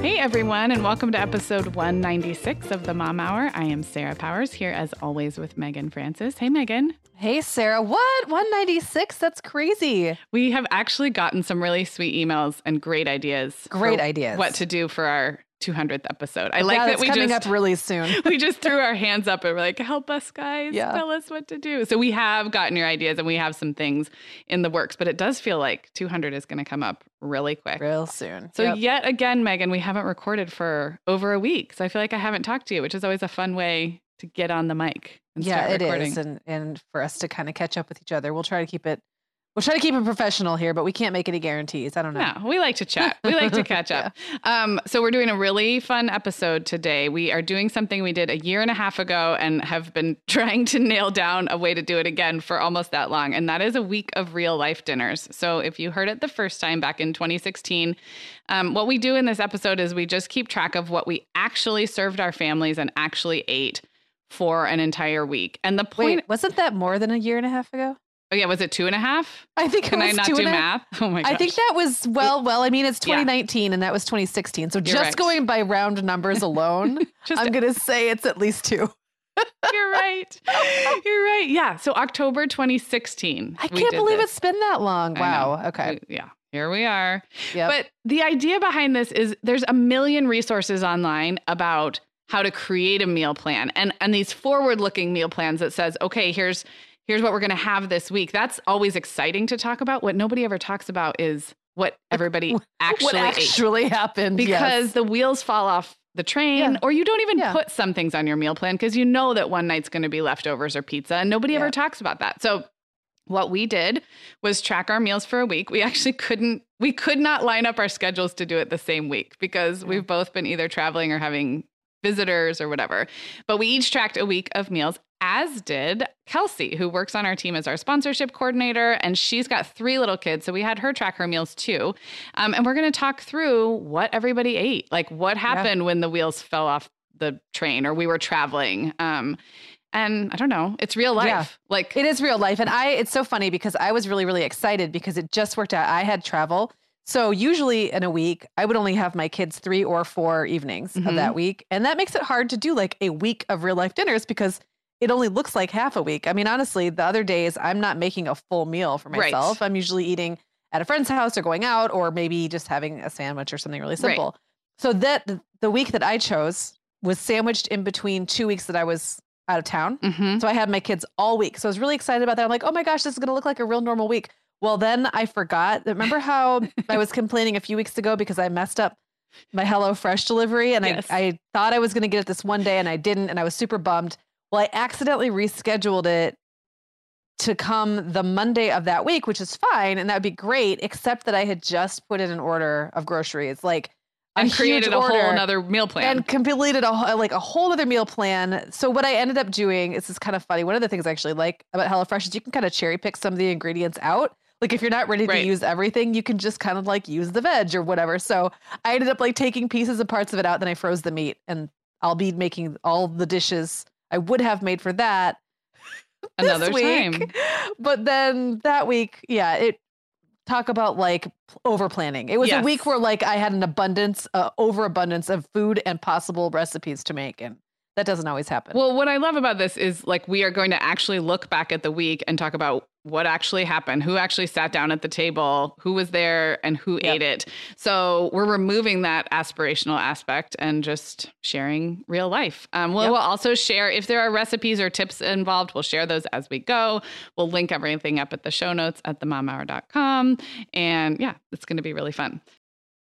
Hey everyone, and welcome to episode 196 of the Mom Hour. I am Sarah Powers here as always with Meagan Francis. Hey Meagan. Hey Sarah, what? 196? That's crazy. We have actually gotten some really sweet emails and great ideas. Great ideas. What to do for our 200th episode. I yeah, like that we coming just coming up really soon. we just threw our hands up and we're like, help us guys, Yeah. tell us what to do. So we have gotten your ideas and we have some things in the works, but it does feel like 200 is going to come up really quick. Real soon. So Yep. yet again, Meagan, we haven't recorded for over a week. So I feel like I haven't talked to you, which is always a fun way to get on the mic and yeah, start recording. is, and and for us to kind of catch up with each other, we'll try to keep it. We'll try to keep it professional here, but we can't make any guarantees. I don't know. No, we like to chat. We like to catch up. um, so we're doing a really fun episode today. We are doing something we did a year and a half ago and have been trying to nail down a way to do it again for almost that long. And that is a week of real life dinners. So if you heard it the first time back in 2016, um, what we do in this episode is we just keep track of what we actually served our families and actually ate for an entire week. And the point, Wait, wasn't that more than a year and a half ago? Oh yeah, was it two and a half? I think Can it I was not two do and a- math? Oh my gosh. I think that was well, well. I mean, it's Yeah. 2019 and that was 2016. So You're just right. going by round numbers alone, Just I'm gonna say it's at least two. You're right. You're right. Yeah. So October 2016. I can't believe this. it's been that long. Wow. Okay. We- yeah. Here we are. Yep. But the idea behind this is there's a million resources online about how to create a meal plan and and these forward-looking meal plans that says, okay, here's here's what we're going to have this week. That's always exciting to talk about. What nobody ever talks about is what everybody actually what ate actually happened? because yes. the wheels fall off the train Yeah. or you don't even Yeah. put some things on your meal plan because you know that one night's going to be leftovers or pizza and nobody Yeah. ever talks about that so what we did was track our meals for a week we actually couldn't we could not line up our schedules to do it the same week because we've both been either traveling or having visitors or whatever but we each tracked a week of meals as did Kelsey, who works on our team as our sponsorship coordinator. And she's got three little kids. So we had her track her meals too. Um, and we're going to talk through what everybody ate, like what happened when the wheels fell off the train or we were traveling. Um, and I don't know, it's real life. Yeah. Like, It is real life. And I it's so funny because I was really, really excited because it just worked out. I had travel. So usually in a week, I would only have my kids three or four evenings Mhm. of that week. And that makes it hard to do like a week of real life dinners because it only looks like half a week. I mean, honestly, the other days I'm not making a full meal for Right. myself. I'm usually eating at a friend's house or going out or maybe just having a sandwich or something really Right. simple. So that the week that I chose was sandwiched in between two weeks that I was out of town. Mhm. So I had my kids all week. So I was really excited about that. I'm like, oh my gosh, this is going to look like a real normal week. Well, then I forgot. Remember how I was complaining a few weeks ago because I messed up my HelloFresh delivery and Yes. I, I thought I was going to get it this one day and I didn't. And I was super bummed. Well, I accidentally rescheduled it to come the Monday of that week, which is fine. And that would be great, except that I had just put in an order of groceries. Like, and created a whole another meal plan and completed a like a whole other meal plan. So what I ended up doing is this kind of funny. One of the things I actually like about HelloFresh is you can kind of cherry pick some of the ingredients out. Like if you're not ready to use everything, you can just kind of like use the veg or whatever. So I ended up like taking pieces and parts of it out. Then I froze the meat, and I'll be making all the dishes I would have made for that another week. time. But then that week, yeah, it talk about like over planning. It was yes. a week where like I had an abundance, uh, overabundance of food and possible recipes to make, and that doesn't always happen. Well, what I love about this is like we are going to actually look back at the week and talk about what actually happened, who actually sat down at the table, who was there, and who yep. ate it. So we're removing that aspirational aspect and just sharing real life. Um, we'll, yep. we'll also share if there are recipes or tips involved. We'll share those as we go. We'll link everything up at the show notes at themomhour.com. And yeah, it's going to be really fun.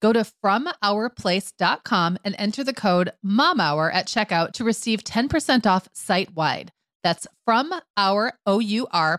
Go to FromOurPlace.com and enter the code MOMHOUR at checkout to receive 10% off site wide. That's from our O-U-R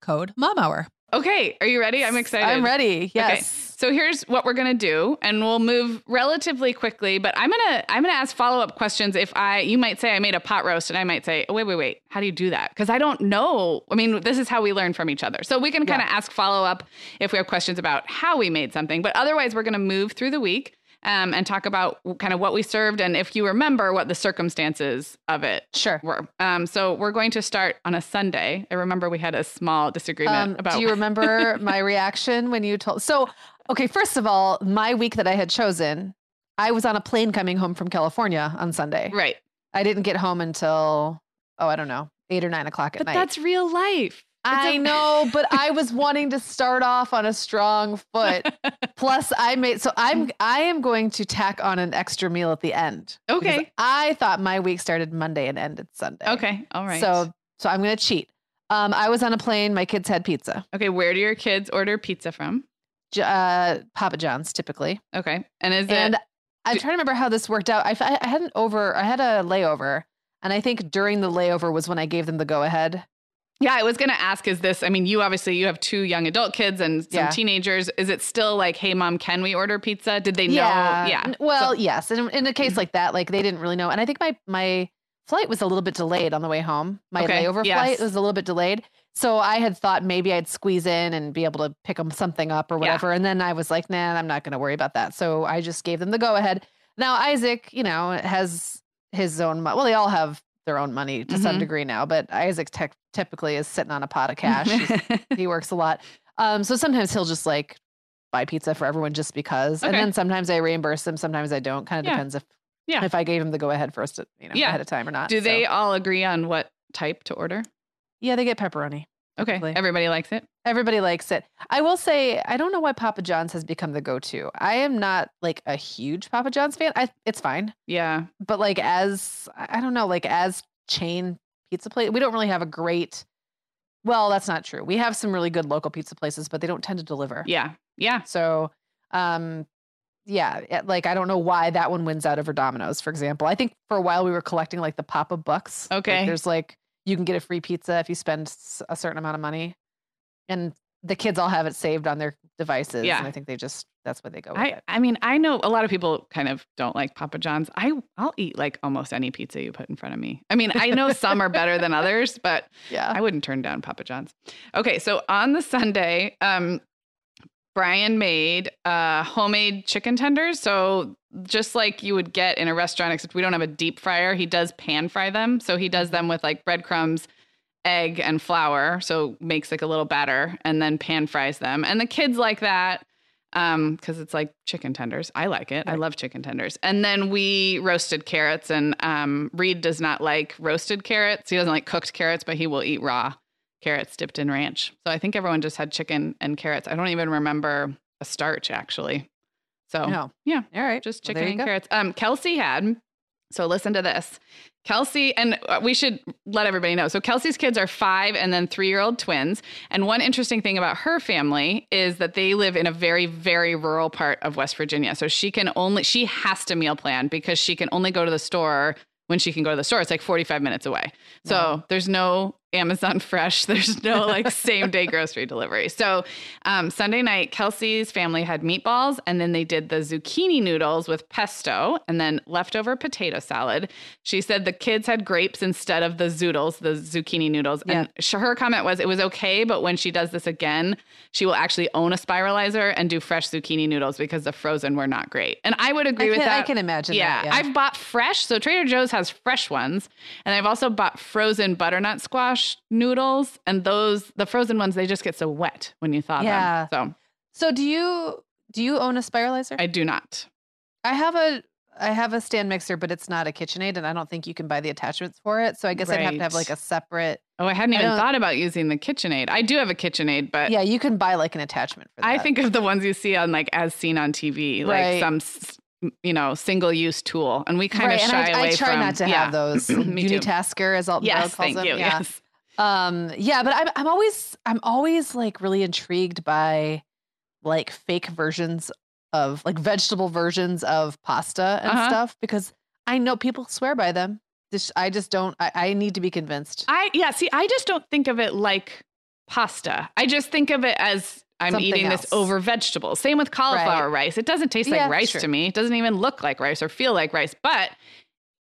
code MOMHOUR. Okay, are you ready? I'm excited. I'm ready. Yes. Okay. So here's what we're going to do and we'll move relatively quickly, but I'm going to I'm going to ask follow-up questions if I you might say I made a pot roast and I might say, oh, "Wait, wait, wait. How do you do that?" Because I don't know. I mean, this is how we learn from each other. So we can kind of yeah. ask follow-up if we have questions about how we made something, but otherwise we're going to move through the week um, and talk about kind of what we served and if you remember what the circumstances of it sure were. Um, so we're going to start on a Sunday. I remember we had a small disagreement um, about. Do you remember my reaction when you told? So okay, first of all, my week that I had chosen, I was on a plane coming home from California on Sunday. Right. I didn't get home until oh I don't know eight or nine o'clock at night. but night. That's real life. I know, but I was wanting to start off on a strong foot. Plus, I made so I'm I am going to tack on an extra meal at the end. Okay. I thought my week started Monday and ended Sunday. Okay. All right. So so I'm gonna cheat. Um, I was on a plane. My kids had pizza. Okay. Where do your kids order pizza from? Uh, Papa John's typically. Okay. And is And it I'm trying to remember how this worked out. I, I had an over, I had a layover, and I think during the layover was when I gave them the go ahead. Yeah, I was going to ask is this I mean, you obviously you have two young adult kids and some Yeah. teenagers. Is it still like, "Hey mom, can we order pizza?" Did they know? Yeah. Well, So- yes. And in a case like that, like they didn't really know. And I think my my flight was a little bit delayed on the way home. My Okay, layover yes. flight was a little bit delayed. So I had thought maybe I'd squeeze in and be able to pick them something up or Yeah. whatever. And then I was like, nah, I'm not going to worry about that. So I just gave them the go ahead. Now Isaac, you know, has his own. Well, they all have their own money to some Mhm. degree now, but Isaac tech typically is sitting on a pot of cash. He works a lot. Um, so sometimes he'll just like buy pizza for everyone just because, and then sometimes I reimburse them, Sometimes I don't. Kind of Yeah. depends if Yeah. if I gave him the go ahead first, you know, Yeah. ahead of time or not. Do So, they all agree on what type to order? Yeah, they get pepperoni. Okay. Everybody likes it. Everybody likes it. I will say I don't know why Papa John's has become the go-to. I am not like a huge Papa John's fan. I it's fine, Yeah. but like as I don't know, like as chain pizza place, we don't really have a great. Well, that's not true. We have some really good local pizza places, but they don't tend to deliver. Yeah. Yeah. So, um, yeah, it- like I don't know why that one wins out over Domino's, for example. I think for a while we were collecting like the Papa Bucks. Like, Okay. there's like you can get a free pizza if you spend a certain amount of money, and the kids all have it saved on their devices. Yeah. and I think they just that's where they go with I, it. I mean, I know a lot of people kind of don't like Papa John's. I I'll eat like almost any pizza you put in front of me. I mean, I know some are better than others, but Yeah, I wouldn't turn down Papa John's. Okay, so on the Sunday, um, Brian made uh, homemade chicken tenders. So just like you would get in a restaurant, except we don't have a deep fryer, he does pan fry them. So he does them with like breadcrumbs, egg, and flour. So makes like a little batter and then pan fries them. And the kids like that um because it's like chicken tenders i like it i love chicken tenders and then we roasted carrots and um reed does not like roasted carrots he doesn't like cooked carrots but he will eat raw carrots dipped in ranch so i think everyone just had chicken and carrots i don't even remember a starch actually so no, yeah all right, just chicken you and go. carrots um kelsey had so listen to this Kelsey, and uh, we should let everybody know. So, Kelsey's kids are five and then three year old twins. And one interesting thing about her family is that they live in a very, very rural part of West Virginia. So, she can only, she has to meal plan because she can only go to the store when she can go to the store. It's like 45 minutes away. So, Wow. there's no Amazon Fresh, there's no like same day grocery delivery. So, um, Sunday night, Kelsey's family had meatballs and then they did the zucchini noodles with pesto and then leftover potato salad. She said the kids had grapes instead of the zoodles, the zucchini noodles. And sh- her comment was it was okay, but when she does this again, she will actually own a spiralizer and do fresh zucchini noodles because the frozen were not great. And I would agree I with can, that. I can imagine. Yeah, that, yeah. I've bought fresh. So Trader Joe's has fresh ones, and I've also bought frozen butternut squash noodles. And those, the frozen ones, they just get so wet when you thaw Yeah. them. so So do you do you own a spiralizer? I do not. I have a I have a stand mixer, but it's not a KitchenAid, and I don't think you can buy the attachments for it. So I guess I'd have to have like a separate. Oh, I hadn't I even thought about using the KitchenAid. I do have a KitchenAid, but yeah, you can buy like an attachment for that. I think of the ones you see on like as seen on TV, like Right. some you know single use tool, and we kind right, of and shy I, away I try from. not to yeah. have those unitasker, as Alton Yes, calls thank them. you. Yeah. Yes. Um, yeah, but I'm I'm always I'm always like really intrigued by like fake versions of like vegetable versions of pasta and Uh-huh. stuff because I know people swear by them. This I just don't. I, I need to be convinced. I yeah, see, I just don't think of it like pasta. I just think of it as I'm Something eating this over vegetables. Same with cauliflower rice. It doesn't taste Yeah, like rice to me. It doesn't even look like rice or feel like rice, but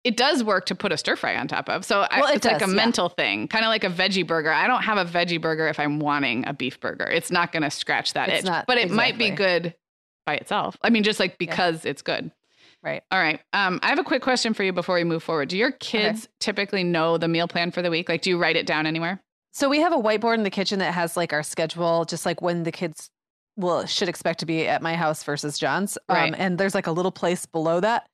it does work to put a stir fry on top of. So I, Well, it it's like a yeah. mental thing, kind of like a veggie burger. I don't have a veggie burger if I'm wanting a beef burger. It's not going to scratch that It's itch, not- but it might be good by itself. I mean, just like because it's good. Right. All right. Um, I have a quick question for you before we move forward. Do your kids typically know the meal plan for the week? Like, do you write it down anywhere? So we have a whiteboard in the kitchen that has like our schedule, just like when the kids will should expect to be at my house versus John's. Right. Um, and there's like a little place below that,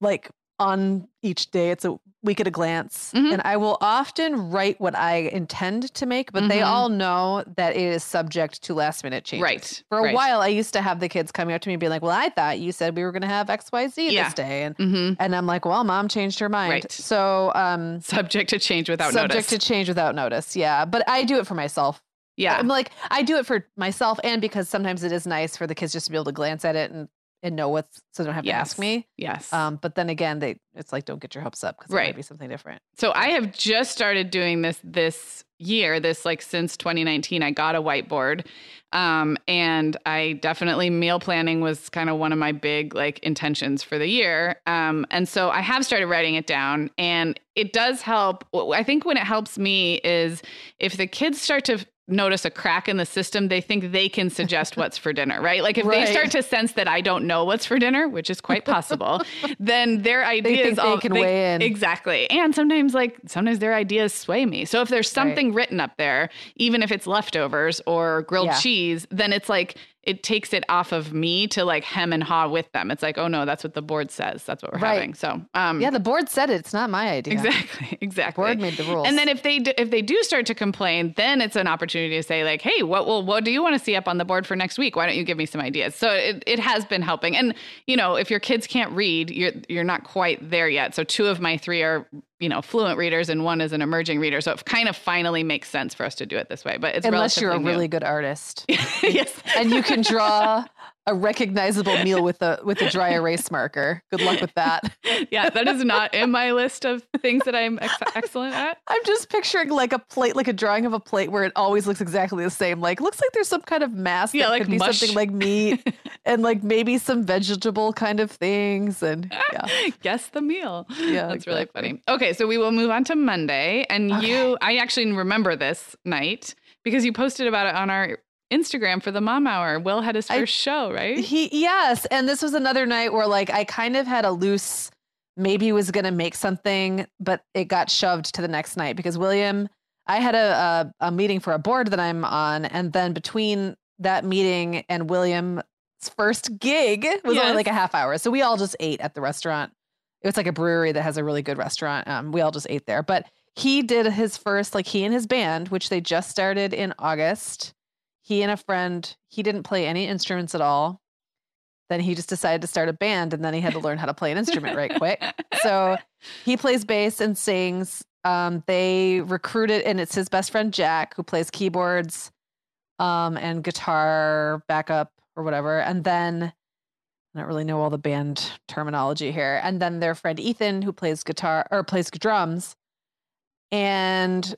like on each day, it's a week at a glance. Mhm. And I will often write what I intend to make, but they Mhm. all know that it is subject to last minute changes. Right, For a right. while, I used to have the kids coming up to me and being like, "Well, I thought you said we were going to have X, Y, Z Yeah. this day," and Mm-hmm. and I'm like, "Well, mom changed her mind." Right. So, um, Subject to change without subject notice. Subject to change without notice. Yeah, but I do it for myself Yeah. I'm like, I do it for myself and because sometimes it is nice for the kids just to be able to glance at it and, and know what's so they don't have to ask me. Yes. Um, but then again, they it's like don't get your hopes up because it Right. might be something different. So I have just started doing this this year, this like since 2019. I got a whiteboard. Um, and I definitely meal planning was kind of one of my big like intentions for the year. Um, and so I have started writing it down and it does help. I think when it helps me is if the kids start to notice a crack in the system, they think they can suggest what's for dinner, right? Like if Right. they start to sense that I don't know what's for dinner, which is quite possible, then their They ideas they all can weigh in. Exactly. And sometimes like sometimes their ideas sway me. So if there's Right. something written up there, even if it's leftovers or grilled Yeah. cheese, then it's like it takes it off of me to like hem and haw with them. It's like, oh no, that's what the board says. That's what we're Right. having. So um Yeah, the board said it. It's not my idea. Exactly. Exactly. Board made the rules. And then if they do, if they do start to complain, then it's an opportunity to say like, "Hey, what well, what do you want to see up on the board for next week? Why don't you give me some ideas?" So it, it has been helping. And you know, if your kids can't read, you're you're not quite there yet. So two of my three are you know fluent readers, and one is an emerging reader. So it kind of finally makes sense for us to do it this way. But it's unless you're a new. really good artist yes. and you can draw a recognizable meal with a with a dry erase marker. Good luck with that. yeah, that is not in my list of things that I'm ex- excellent at. I'm just picturing like a plate, like a drawing of a plate where it always looks exactly the same. Like looks like there's some kind of mass Yeah, that like could be mush. something like meat and like maybe some vegetable kind of things. And yeah, Guess the meal. Yeah, That's really funny. Okay, so we will move on to Monday. And Okay. you, I actually remember this night because you posted about it on our Instagram for the mom hour. Will had his I- first show, right? he yes, and this was another night where like I kind of had a loose maybe was gonna make something, but it got shoved to the next night because William. I had a, a a meeting for a board that I'm on, and then between that meeting and William's first gig was Yes. only like a half hour, so we all just ate at the restaurant. It was like a brewery that has a really good restaurant. Um, we all just ate there, but he did his first like he and his band, which they just started in August. He and a friend. He didn't play any instruments at all. Then he just decided to start a band, and then he had to learn how to play an instrument right quick. So he plays bass and sings. Um, they recruited, and it's his best friend Jack who plays keyboards, um, and guitar backup or whatever. And then I don't really know all the band terminology here. And then their friend Ethan who plays guitar or plays drums. And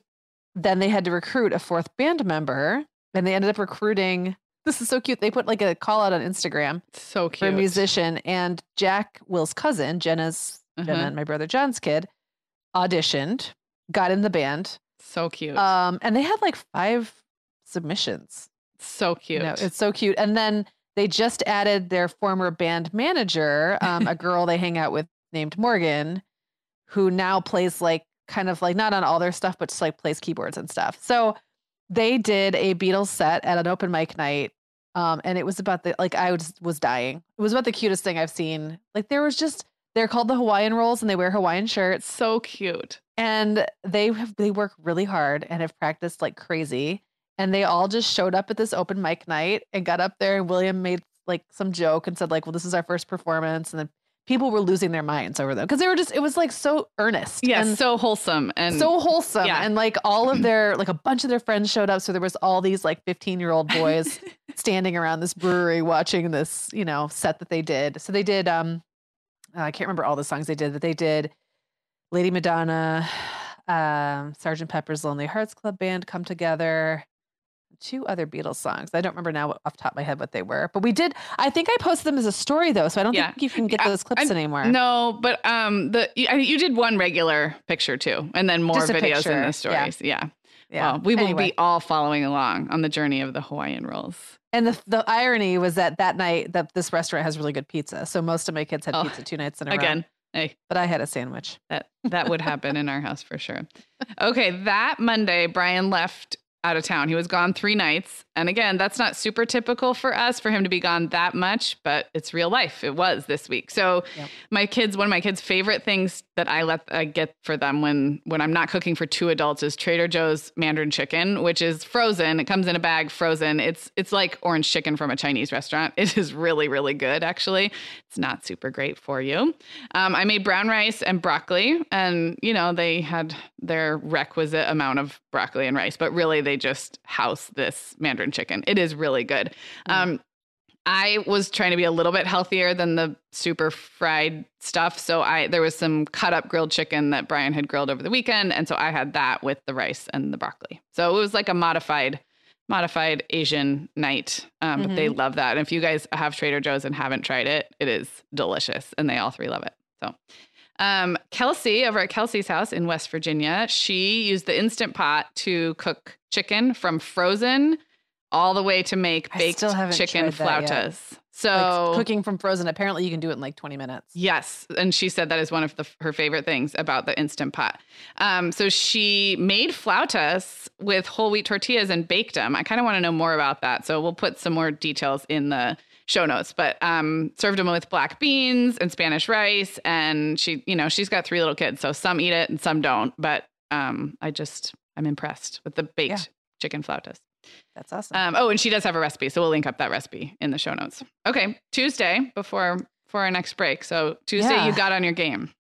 then they had to recruit a fourth band member, and they ended up recruiting. This is so cute. They put like a call out on Instagram so cute. for a musician, and Jack, Will's cousin, Jenna's Jenna Uh-huh. and my brother John's kid, auditioned, got in the band, So cute. um, and they had like five submissions. so You cute. know, it's so cute. And then they just added their former band manager, um, a girl they hang out with named Morgan, who now plays like kind of like not on all their stuff, but just like plays keyboards and stuff. So they did a Beatles set at an open mic night. Um, and it was about the like I was was dying. It was about the cutest thing I've seen. Like there was just they're called the Hawaiian rolls and they wear Hawaiian shirts so cute. and they have they work really hard and have practiced like crazy and they all just showed up at this open mic night and got up there and william made like some joke and said like well this is our first performance and then people were losing their minds over them because they were just it was like so earnest Yeah, and so wholesome and so wholesome yeah. and like all of their like a bunch of their friends showed up. So there was all these like 15 year old boys standing around this brewery watching this you know set that they did. So they did um i can't remember all the songs they did but they did lady madonna um sergeant pepper's lonely hearts club band come together two other beatles songs i don't remember now off the top of my head what they were but we did i think i posted them as a story though so i don't Yeah. think you can get I- those clips I'm- anymore No, but um, the you, I- you did one regular picture too, and then more videos in the yeah. stories. Yeah. yeah Well, we will Anyway. be all following along on the journey of the Hawaiian rolls. And the the irony was that that night that this restaurant has really good pizza. So most of my kids had Oh, pizza two nights in a row. Again, hey, but I had a sandwich. that that would happen in our house for sure. Okay, that Monday, Brian left out of town. He was gone three nights, And again, that's not super typical for us for him to be gone that much, but it's real life. It was this week. So Yep. my kids, one of my kids' favorite things that I let I get for them when when I'm not cooking for two adults is Trader Joe's Mandarin chicken, which is frozen. It comes in a bag, frozen. It's it's like orange chicken from a Chinese restaurant. It is really really good. Actually, it's not super great for you. Um, I made brown rice and broccoli, and you know they had their requisite amount of broccoli and rice, but really they just house this Mandarin chicken. It is really good. Um, I was trying to be a little bit healthier than the super fried stuff, so I there was some cut up grilled chicken that Brian had grilled over the weekend, and so I had that with the rice and the broccoli. So it was like a modified modified Asian night. Um, But they love that. And if you guys have Trader Joe's and haven't tried it, it is delicious, and they all three love it. So. Um, Kelsey over at Kelsey's house in West Virginia, she used the instant pot to cook chicken from frozen all the way to make I baked chicken yet. flautas. So like cooking from frozen. Apparently, you can do it in like 20 minutes. Yes, and she said that is one of the, her favorite things about the instant pot. Um, so she made flautas with whole wheat tortillas and baked them. I kind of want to know more about that, so we'll put some more details in the show notes. But um, served them with black beans and Spanish rice, and she, you know, she's got three little kids, so some eat it and some don't. But um, I just I'm impressed with the baked Yeah. chicken flautas. That's awesome. Um, oh, and she does have a recipe, so we'll link up that recipe in the show notes. Okay, Tuesday before for our next break. So Tuesday, Yeah. you got on your game.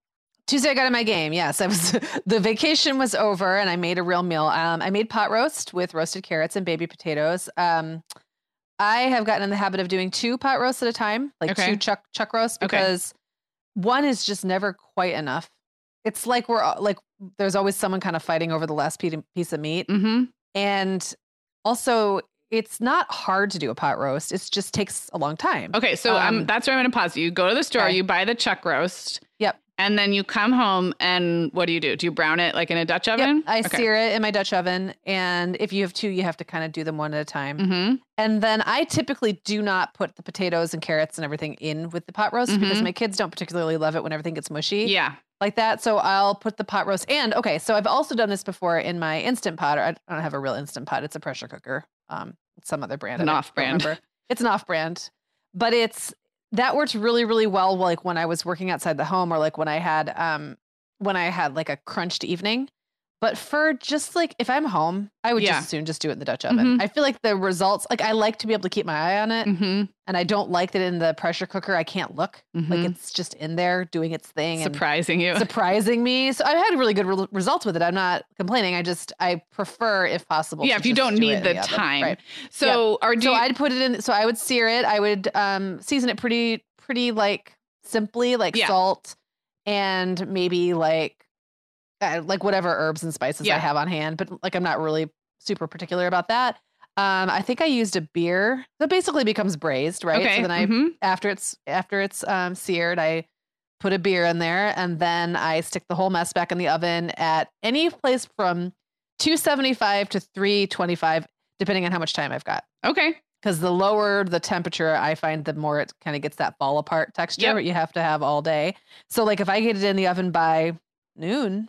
Tuesday, I got in my game. Yes, I was. the vacation was over, and I made a real meal. Um, I made pot roast with roasted carrots and baby potatoes. Um, I have gotten in the habit of doing two pot roasts at a time, like Okay. two chuck chuck roasts, Okay. because one is just never quite enough. It's like we're like there's always someone kind of fighting over the last piece piece of meat, Mm-hmm. and also it's not hard to do a pot roast. It just takes a long time. Okay, so um, Um, that's where I'm going to pause you. You go to the store, okay. you buy the chuck roast. Yep. And then you come home, and what do you do? Do you brown it like in a Dutch oven? Yep, I okay. sear it in my Dutch oven, and if you have two, you have to kind of do them one at a time. Mm-hmm. And then I typically do not put the potatoes and carrots and everything in with the pot roast because Mhm. my kids don't particularly love it when everything gets mushy Yeah. Like that. So I'll put the pot roast. And okay, so I've also done this before in my instant pot. Or I don't have a real instant pot; it's a pressure cooker. Um, some other brand. An off-brand. It's an off-brand, but it's that worked really, really well. Like when I was working outside the home, or like when I had um when I had like a crunched evening. But for just like if I'm home, I would Yeah. just soon just do it in the Dutch oven. Mhm. I feel like the results, like I like to be able to keep my eye on it, Mm-hmm. and I don't like that in the pressure cooker I can't look. Like Mhm. it's just in there doing its thing and Surprising you. surprising me. So I've had really good re- results with it. I'm not complaining. I just I prefer if possible. yeah, if you don't do need in the, time. Right. So are do So you, I'd put it in. So I would sear it. I would um season it pretty pretty like simply like Yeah. salt and maybe like uh, like whatever herbs and spices Yeah. I have on hand. But like I'm not really super particular about that. Um, I think I used a beer that basically becomes braised, right? okay. So then I mhm. after it's after it's um, seared, I put a beer in there, and then I stick the whole mess back in the oven at any place from 275 to 325, depending on how much time I've got. Okay. Because the lower the temperature, I find the more it kind of gets that fall apart texture Yep. that you have to have all day. So, like if I get it in the oven by noon,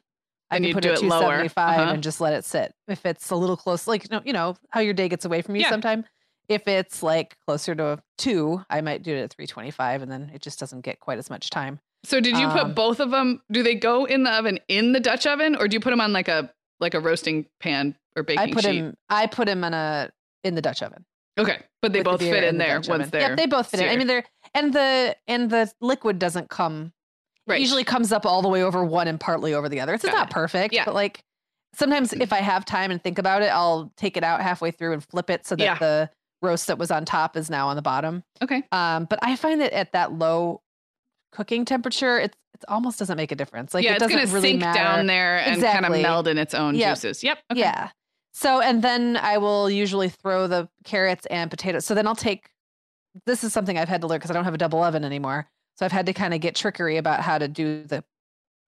I can put do it at lower. 275 Uh-huh. and just let it sit. If it's a little close, like you know, you know how your day gets away from you Yeah. sometime. If it's like closer to two, I might do it at 325 and then it just doesn't get quite as much time. So did you Um, put both of them? Do they go in the oven in the Dutch oven, or do you put them on like a like a roasting pan or baking I put sheet? him I put him in a in the Dutch oven. Okay, but they with the both fit in the there Dutch once they're. Yep, they both fit in. I mean they're and the and the liquid doesn't come right. It usually comes up all the way over one and partly over the other. It's not it. perfect, Yeah. but like sometimes if I have time and think about it, I'll take it out halfway through and flip it so that Yeah. the roast that was on top is now on the bottom. okay. Um, but I find that at that low cooking temperature, it's it almost doesn't make a difference. Like yeah, it it's doesn't gonna really sink matter. down there and kind of Exactly. meld in its own Yep. juices. Yep. Okay. Yeah. So and then I will usually throw the carrots and potatoes. So then I'll take this is something I've had to learn because I don't have a double oven anymore. So I've had to kind of get trickery about how to do the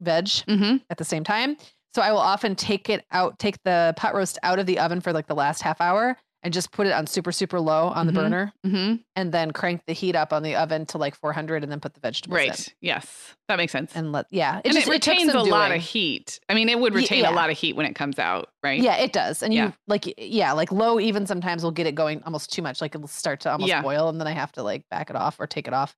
veg Mm-hmm. at the same time. So I will often take it out, take the pot roast out of the oven for like the last half hour, and just put it on super super low on Mhm. the burner hmm and then crank the heat up on the oven to like 400 and then put the vegetables in. Right. Yes. That makes sense. And let yeah, and just- it retains a some lot of heat. I mean, it would retain yeah. a lot of heat when it comes out, right? Yeah, it does. And Yeah. you like yeah, like low even sometimes will get it going almost too much. Like it'll start to almost Yeah. boil and then I have to like back it off or take it off.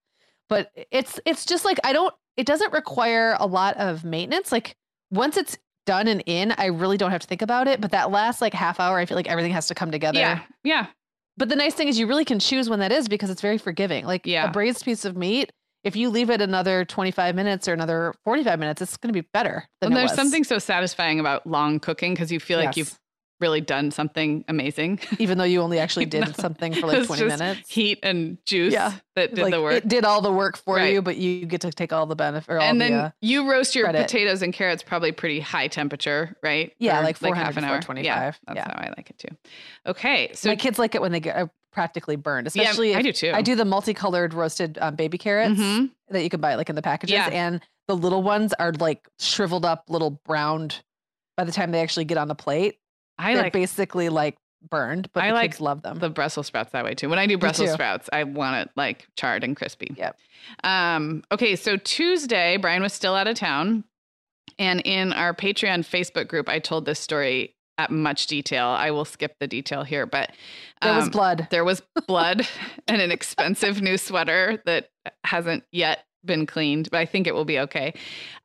But it's it's just like I don't it doesn't require a lot of maintenance. Like once it's done and in, I really don't have to think about it. But that last like half hour, I feel like everything has to come together. Yeah. Yeah. But the nice thing is you really can choose when that is because it's very forgiving. Like Yeah. a braised piece of meat, if you leave it another 25 minutes or another 45 minutes, it's going to be better than And there's was. something so satisfying about long cooking because you feel like Yes. you've really done something amazing. even though you only actually did No, something for like 20 just minutes. Heat and juice Yeah. that did like the work. it did all the work for Right. you, but you get to take all the benefit. Or all and the, then uh, you roast your credit. potatoes and carrots probably pretty high temperature, right? Yeah, For like 400 half an hour. 25. Yeah, that's Yeah. how I like it too. Okay, so my kids like it when they get uh, practically burned, yeah, especially I do too. I do the multicolored roasted um, baby carrots Mhm. that you can buy like in the packages, Yeah. and the little ones are like shriveled up, little browned. By the time they actually get on the plate, I they're like basically like burned, but I the like kids love them. the Brussels sprouts that way too. When I do Brussels sprouts, I want it like charred and crispy. Yep. Um, okay, so Tuesday, Brian was still out of town. And in our Patreon Facebook group, I told this story at much detail. I will skip the detail here, but there was um, blood. there was blood and an expensive new sweater that hasn't yet been cleaned, but I think it will be okay.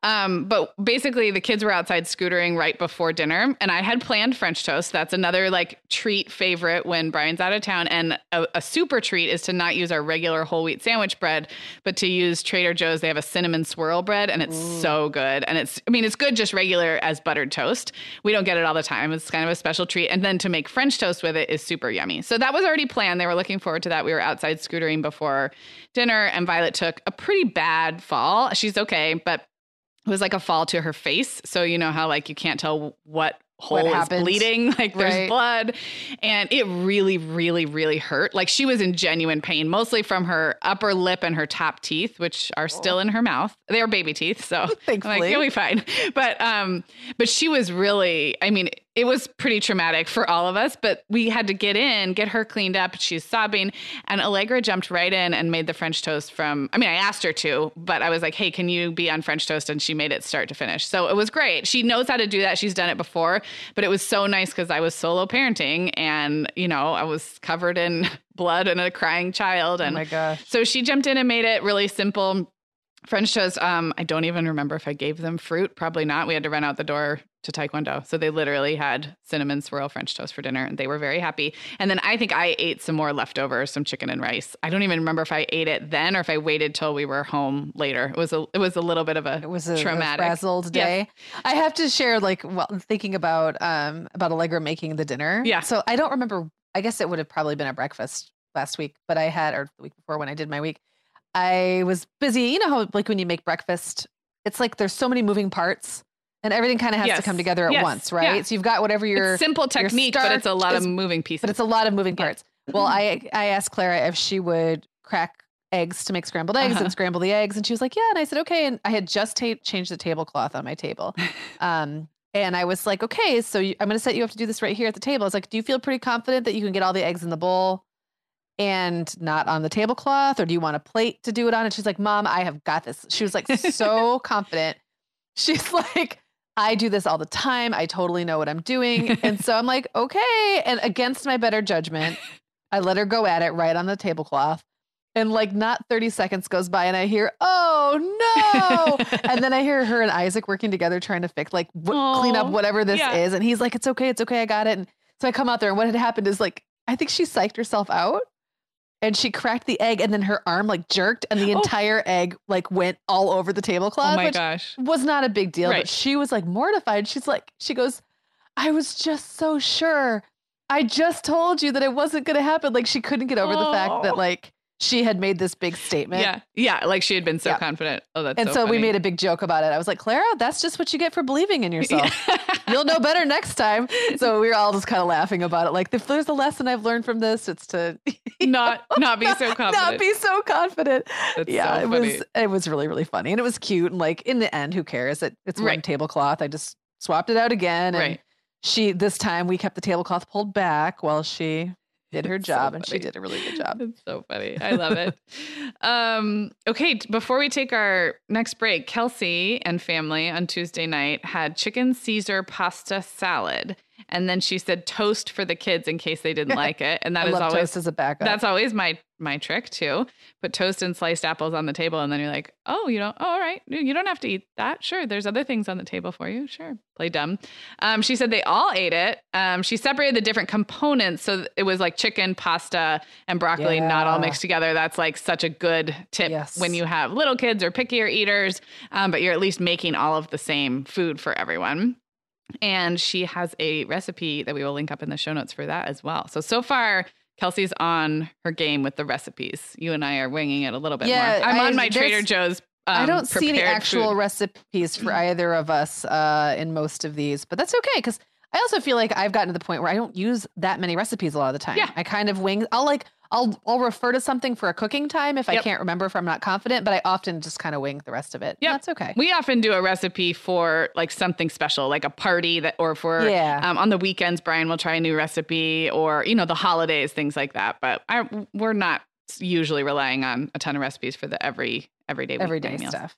Um, but basically, the kids were outside scootering right before dinner, and I had planned French toast. That's another like treat favorite when Brian's out of town. And a, a super treat is to not use our regular whole wheat sandwich bread, but to use Trader Joe's. They have a cinnamon swirl bread, and it's so good. And it's, I mean, it's good just regular as buttered toast. We don't get it all the time. It's kind of a special treat. And then to make French toast with it is super yummy. So that was already planned. They were looking forward to that. We were outside scootering before dinner, and Violet took a pretty bad fall. She's okay, but it was like a fall to her face. So you know how like you can't tell what hole is happened. bleeding, like there's Right. blood. And it really, really, really hurt. Like she was in genuine pain, mostly from her upper lip and her top teeth, which are still in her mouth. They are baby teeth, so I'm like, Thankfully. you'll be fine. But um, but she was really, I mean, it was pretty traumatic for all of us, but we had to get in, get her cleaned up. She's sobbing. And Allegra jumped right in and made the French toast from, I mean, I asked her to, but I was like, hey, can you be on French toast? And she made it start to finish. So it was great. She knows how to do that. She's done it before, but it was so nice because I was solo parenting and, you know, I was covered in blood and a crying child. oh my gosh. so she jumped in and made it really simple. French toast. Um, I don't even remember if I gave them fruit. Probably not. We had to run out the door to Taekwondo. So they literally had cinnamon swirl French toast for dinner and they were very happy. And then I think I ate some more leftovers, some chicken and rice. I don't even remember if I ate it then or if I waited till we were home later. It was a it was a little bit of a It was a, traumatic. frazzled day. I have to share, like, well, thinking about um about Allegra making the dinner. Yeah. So I don't remember. I guess it would have probably been a breakfast last week, but I had or the week before when I did my week. I was busy. You know how like when you make breakfast, it's like there's so many moving parts, and everything kind of has to come together at Yes. once, right? Yeah. So you've got whatever your It's simple technique, but it's a lot is- of moving pieces. but it's a lot of moving Yeah. parts. Well, I I asked Clara if she would crack eggs to make scrambled eggs Uh-huh. and scramble the eggs, and she was like, "Yeah." And I said, "Okay." And I had just ta- changed the tablecloth on my table, um, and I was like, "Okay, so you, I'm going to set you up to do this right here at the table." I was like, "Do you feel pretty confident that you can get all the eggs in the bowl?" And not on the tablecloth, or do you want a plate to do it on? And she's like, Mom, I have got this. She was like so confident. She's like, I do this all the time. I totally know what I'm doing. And so I'm like, okay. And against my better judgment, I let her go at it right on the tablecloth. And like not 30 seconds goes by and I hear, oh no. and then I hear her and Isaac working together trying to fix, like wh- clean up whatever this yeah. is. And he's like, it's okay. It's okay. I got it. And so I come out there and what had happened is like, I think she psyched herself out and she cracked the egg and then her arm like jerked and the Oh. entire egg like went all over the tablecloth. oh my which gosh. was not a big deal, Right. but she was like mortified. She's like, she goes, I was just so sure. I just told you that it wasn't going to happen. Like she couldn't get over the fact that Oh. like she had made this big statement. Yeah. Yeah. Like she had been so Yeah. confident. Oh, that's And so, we funny. made a big joke about it. I was like, Clara, that's just what you get for believing in yourself. You'll know better next time. So we were all just kind of laughing about it. Like, if there's a lesson I've learned from this, it's to not not be so confident. not be so confident. That's yeah, so it was it was really really funny, and it was cute. And like in the end, who cares? It, it's one Right. tablecloth. I just swapped it out again, and Right. she this time we kept the tablecloth pulled back while she did her It's so job and she did a really good job. It's so funny. I love it. um, okay, before we take our next break, Kelsey and family on Tuesday night had chicken Caesar pasta salad. And then she said toast for the kids in case they didn't like it. And that is always toast as a backup. that's always my my trick too. Put toast and sliced apples on the table, and then you're like, oh, you don't. Oh, all right, you don't have to eat that. Sure, there's other things on the table for you. Sure, play dumb. Um, she said they all ate it. Um, she separated the different components, so it was like chicken, pasta, and broccoli, not all mixed together. That's like such a good tip Yes. when you have little kids or pickier eaters, um, but you're at least making all of the same food for everyone. And she has a recipe that we will link up in the show notes for that as well. So, so far, Kelsey's on her game with the recipes. You and I are winging it a little bit Yeah, more. I'm I- on my Trader Joe's. Um, I don't see any prepared actual food. recipes for either of us uh, in most of these, but that's okay because I also feel like I've gotten to the point where I don't use that many recipes a lot of the time. Yeah. I kind of wing. I'll like I'll I'll refer to something for a cooking time if I can't remember if I'm not confident, but I often just kind of wing the rest of it. Yeah, That's okay. We often do a recipe for like something special, like a party that, or for Yeah. um, on the weekends, Brian will try a new recipe, or you know the holidays, things like that. But I, we're not usually relying on a ton of recipes for the every everyday Everyday stuff.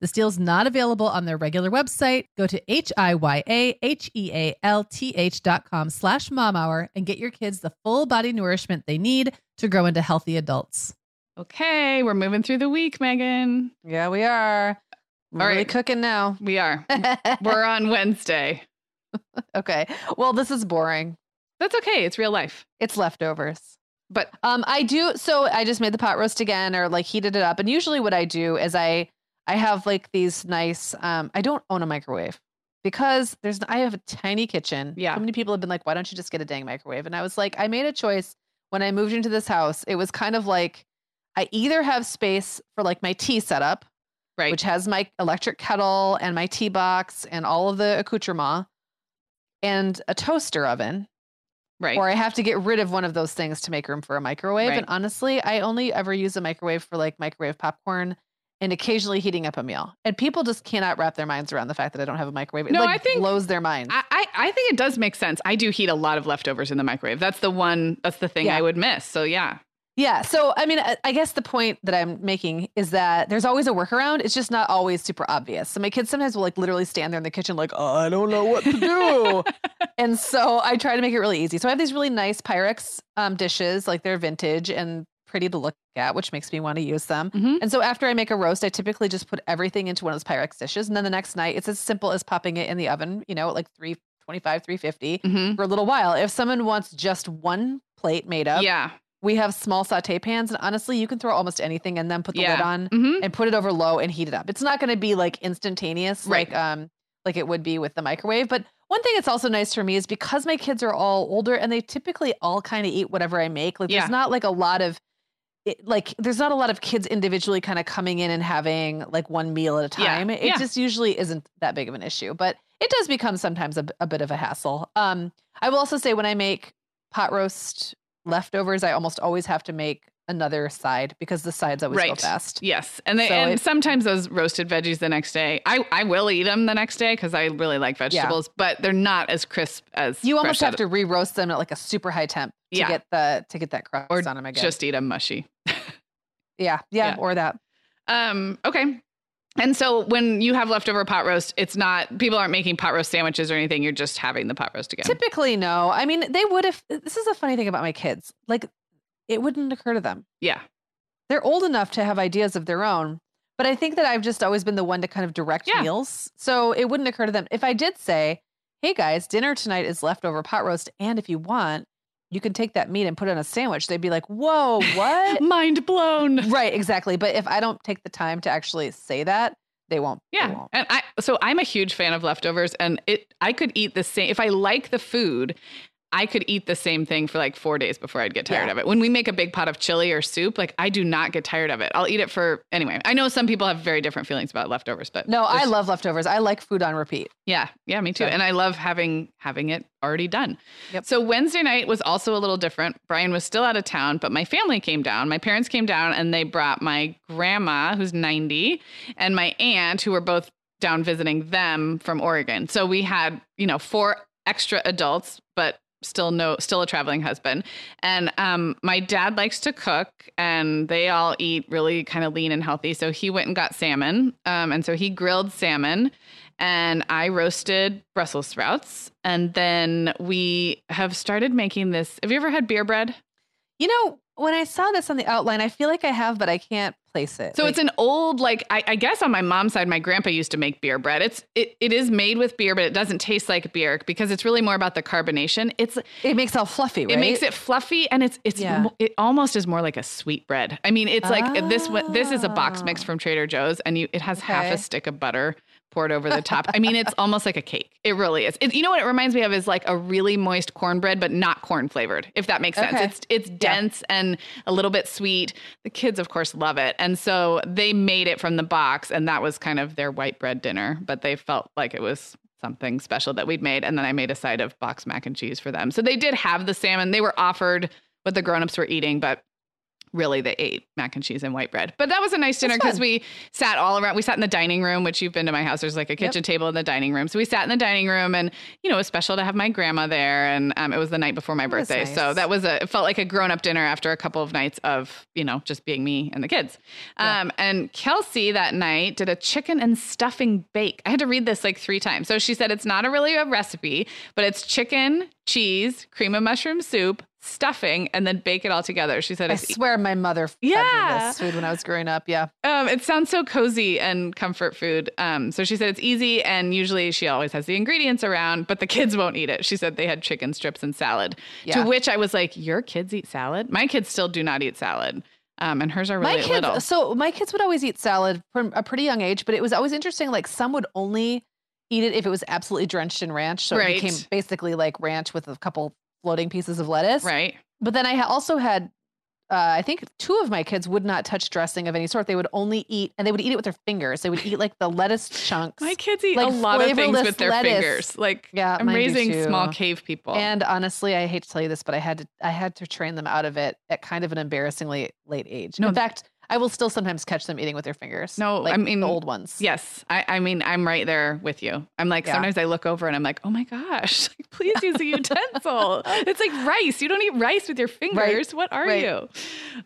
This deal is not available on their regular website. Go to H-I-Y-A-H-E-A-L-T-H dot com slash momhour and get your kids the full body nourishment they need to grow into healthy adults. Okay, we're moving through the week, Meagan. Yeah, we are. We're All really cooking now. We are. We're on Wednesday. okay. Well, this is boring. That's okay. It's real life. It's leftovers. But Um, I do. So I just made the pot roast again, or like heated it up. And usually, what I do is I I have like these nice. Um, I don't own a microwave because there's. I have a tiny kitchen. Yeah. So many people have been like, "Why don't you just get a dang microwave?" And I was like, I made a choice when I moved into this house. It was kind of like I either have space for like my tea setup, right. which has my electric kettle and my tea box and all of the accoutrement, and a toaster oven right. or I have to get rid of one of those things to make room for a microwave. Right. And honestly, I only ever use a microwave for like microwave popcorn and occasionally heating up a meal. And people just cannot wrap their minds around the fact that I don't have a microwave. It No, like I think- blows their minds. I, I, I think it does make sense. I do heat a lot of leftovers in the microwave. That's the one, that's the thing Yeah. I would miss. So yeah. Yeah. So, I mean, I, I guess the point that I'm making is that there's always a workaround. It's just not always super obvious. So, my kids sometimes will like literally stand there in the kitchen, like, oh, I don't know what to do. and so, I try to make it really easy. So, I have these really nice Pyrex um, dishes, like they're vintage and pretty to look at, which makes me want to use them. Mhm. And so, after I make a roast, I typically just put everything into one of those Pyrex dishes. And then the next night, it's as simple as popping it in the oven, you know, like 325, 350 Mhm. for a little while. If someone wants just one plate made up, Yeah. we have small saute pans, and honestly, you can throw almost anything and then put the lid Yeah. on hmm and put it over low and heat it up. It's not going to be like instantaneous, Right. like um, like it would be with the microwave. But one thing that's also nice for me is because my kids are all older and they typically all kind of eat whatever I make. Like Yeah. there's not like a lot of it, like there's not a lot of kids individually kind of coming in and having like one meal at a Yeah. time. It Yeah. just usually isn't that big of an issue, but it does become sometimes a bit of a hassle. Um, I will also say when I make pot roast leftovers, I almost always have to make another side because the sides always go Right. fast. Yes, and they, So and it- sometimes those roasted veggies the next day. I I will eat them the next day because I really like vegetables, but they're not as crisp as You almost have to re-roast them at like a super high temp to Yeah. get the to get that crust or on them again. just eat them mushy. yeah, yeah, Yeah. or that. Um, okay. And so when you have leftover pot roast, it's not people aren't making pot roast sandwiches or anything. You're just having the pot roast again. Typically, no. I mean, they would if this is a funny thing about my kids. Like, it wouldn't occur to them. yeah. They're old enough to have ideas of their own, but I think that I've just always been the one to kind of direct Yeah. meals. So it wouldn't occur to them. If I did say, "Hey guys, dinner tonight is leftover pot roast, and if you want, you can take that meat and put it on a sandwich," they'd be like, "Whoa, what?" Mind blown. right, exactly. But if I don't take the time to actually say that, they won't. they Yeah. won't. And I so I'm a huge fan of leftovers and it I could eat the same if I like the food, I could eat the same thing for like 4 days before I'd get tired Yeah. of it. When we make a big pot of chili or soup, like I do not get tired of it. I'll eat it for anyway. I know some people have very different feelings about leftovers, but No, I love leftovers. I like food on repeat. Yeah, yeah, me too. So- And I love having having it already done. Yep. So Wednesday night was also a little different. Brian was still out of town, but my family came down. My parents came down and they brought my grandma, who's 90, and my aunt, who were both down visiting them from Oregon. So we had, you know, four extra adults, but still no still a traveling husband and um my dad likes to cook and they all eat really kind of lean and healthy so he went and got salmon um and so he grilled salmon and I roasted Brussels sprouts. And then we have started making this. Have you ever had beer bread? You know, when I saw this on the outline, I feel like I have, but I can't place it. So Like, it's an old, like I, I guess on my mom's side, my grandpa used to make beer bread. It's it, it is made with beer, but it doesn't taste like beer because it's really more about the carbonation. It's it makes it all fluffy, right? it makes it fluffy and it's it's Yeah. it almost is more like a sweet bread. I mean, it's like this this is a box mix Ah. from Trader Joe's and you it has half a stick of butter poured over the top. I mean, it's almost like a cake. It really is. It, you know what it reminds me of is like a really moist cornbread but not corn flavored, if that makes sense. Okay. It's it's dense and a little bit sweet. The kids of course love it. And so they made it from the box and that was kind of their white bread dinner, but they felt like it was something special that we'd made and then I made a side of box mac and cheese for them. So they did have the salmon. They were offered what the grown-ups were eating, but really they ate mac and cheese and white bread. But that was a nice dinner because we sat all around. We sat in the dining room, which you've been to my house. There's like a kitchen table in the dining room. So we sat in the dining room and, you know, it was special to have my grandma there. And um, it was the night before my That birthday. So that was a, it felt like a grown up dinner after a couple of nights of, you know, just being me and the kids. Yeah. Um, and Kelsey that night did a chicken and stuffing bake. I had to read this like three times. So she said it's not a really a recipe, but it's chicken, cheese, cream of mushroom soup, stuffing, and then bake it all together. She said I swear my mother fed me Yeah. this food when I was growing up. Yeah. um, it sounds so cozy and comfort food. Um, so she said it's easy, and usually she always has the ingredients around, but the kids won't eat it. She said they had chicken strips and salad. Yeah. To which I was like, "Your kids eat salad? My kids still do not eat salad, um, and hers are really my kids, little." so my kids would always eat salad from a pretty young age, but it was always interesting. Like some would only eat it if it was absolutely drenched in ranch. So Right. it became basically like ranch with a couple floating pieces of lettuce. Right? But then I ha- also had, uh, I think two of my kids would not touch dressing of any sort. They would only eat, and they would eat it with their fingers. They would eat like the lettuce chunks. My kids eat Like a lot of things with their lettuce. fingers. Like Yeah, I'm raising small cave people. And honestly, I hate to tell you this, but I had to I had to train them out of it at kind of an embarrassingly late age. No. In fact, I will still sometimes catch them eating with their fingers. No, like I mean the old ones. Yes, I, I mean I'm right there with you. I'm like Yeah. sometimes I look over and I'm like, oh my gosh, like, please use a utensil. it's like rice. You don't eat rice with your fingers. What are right. you?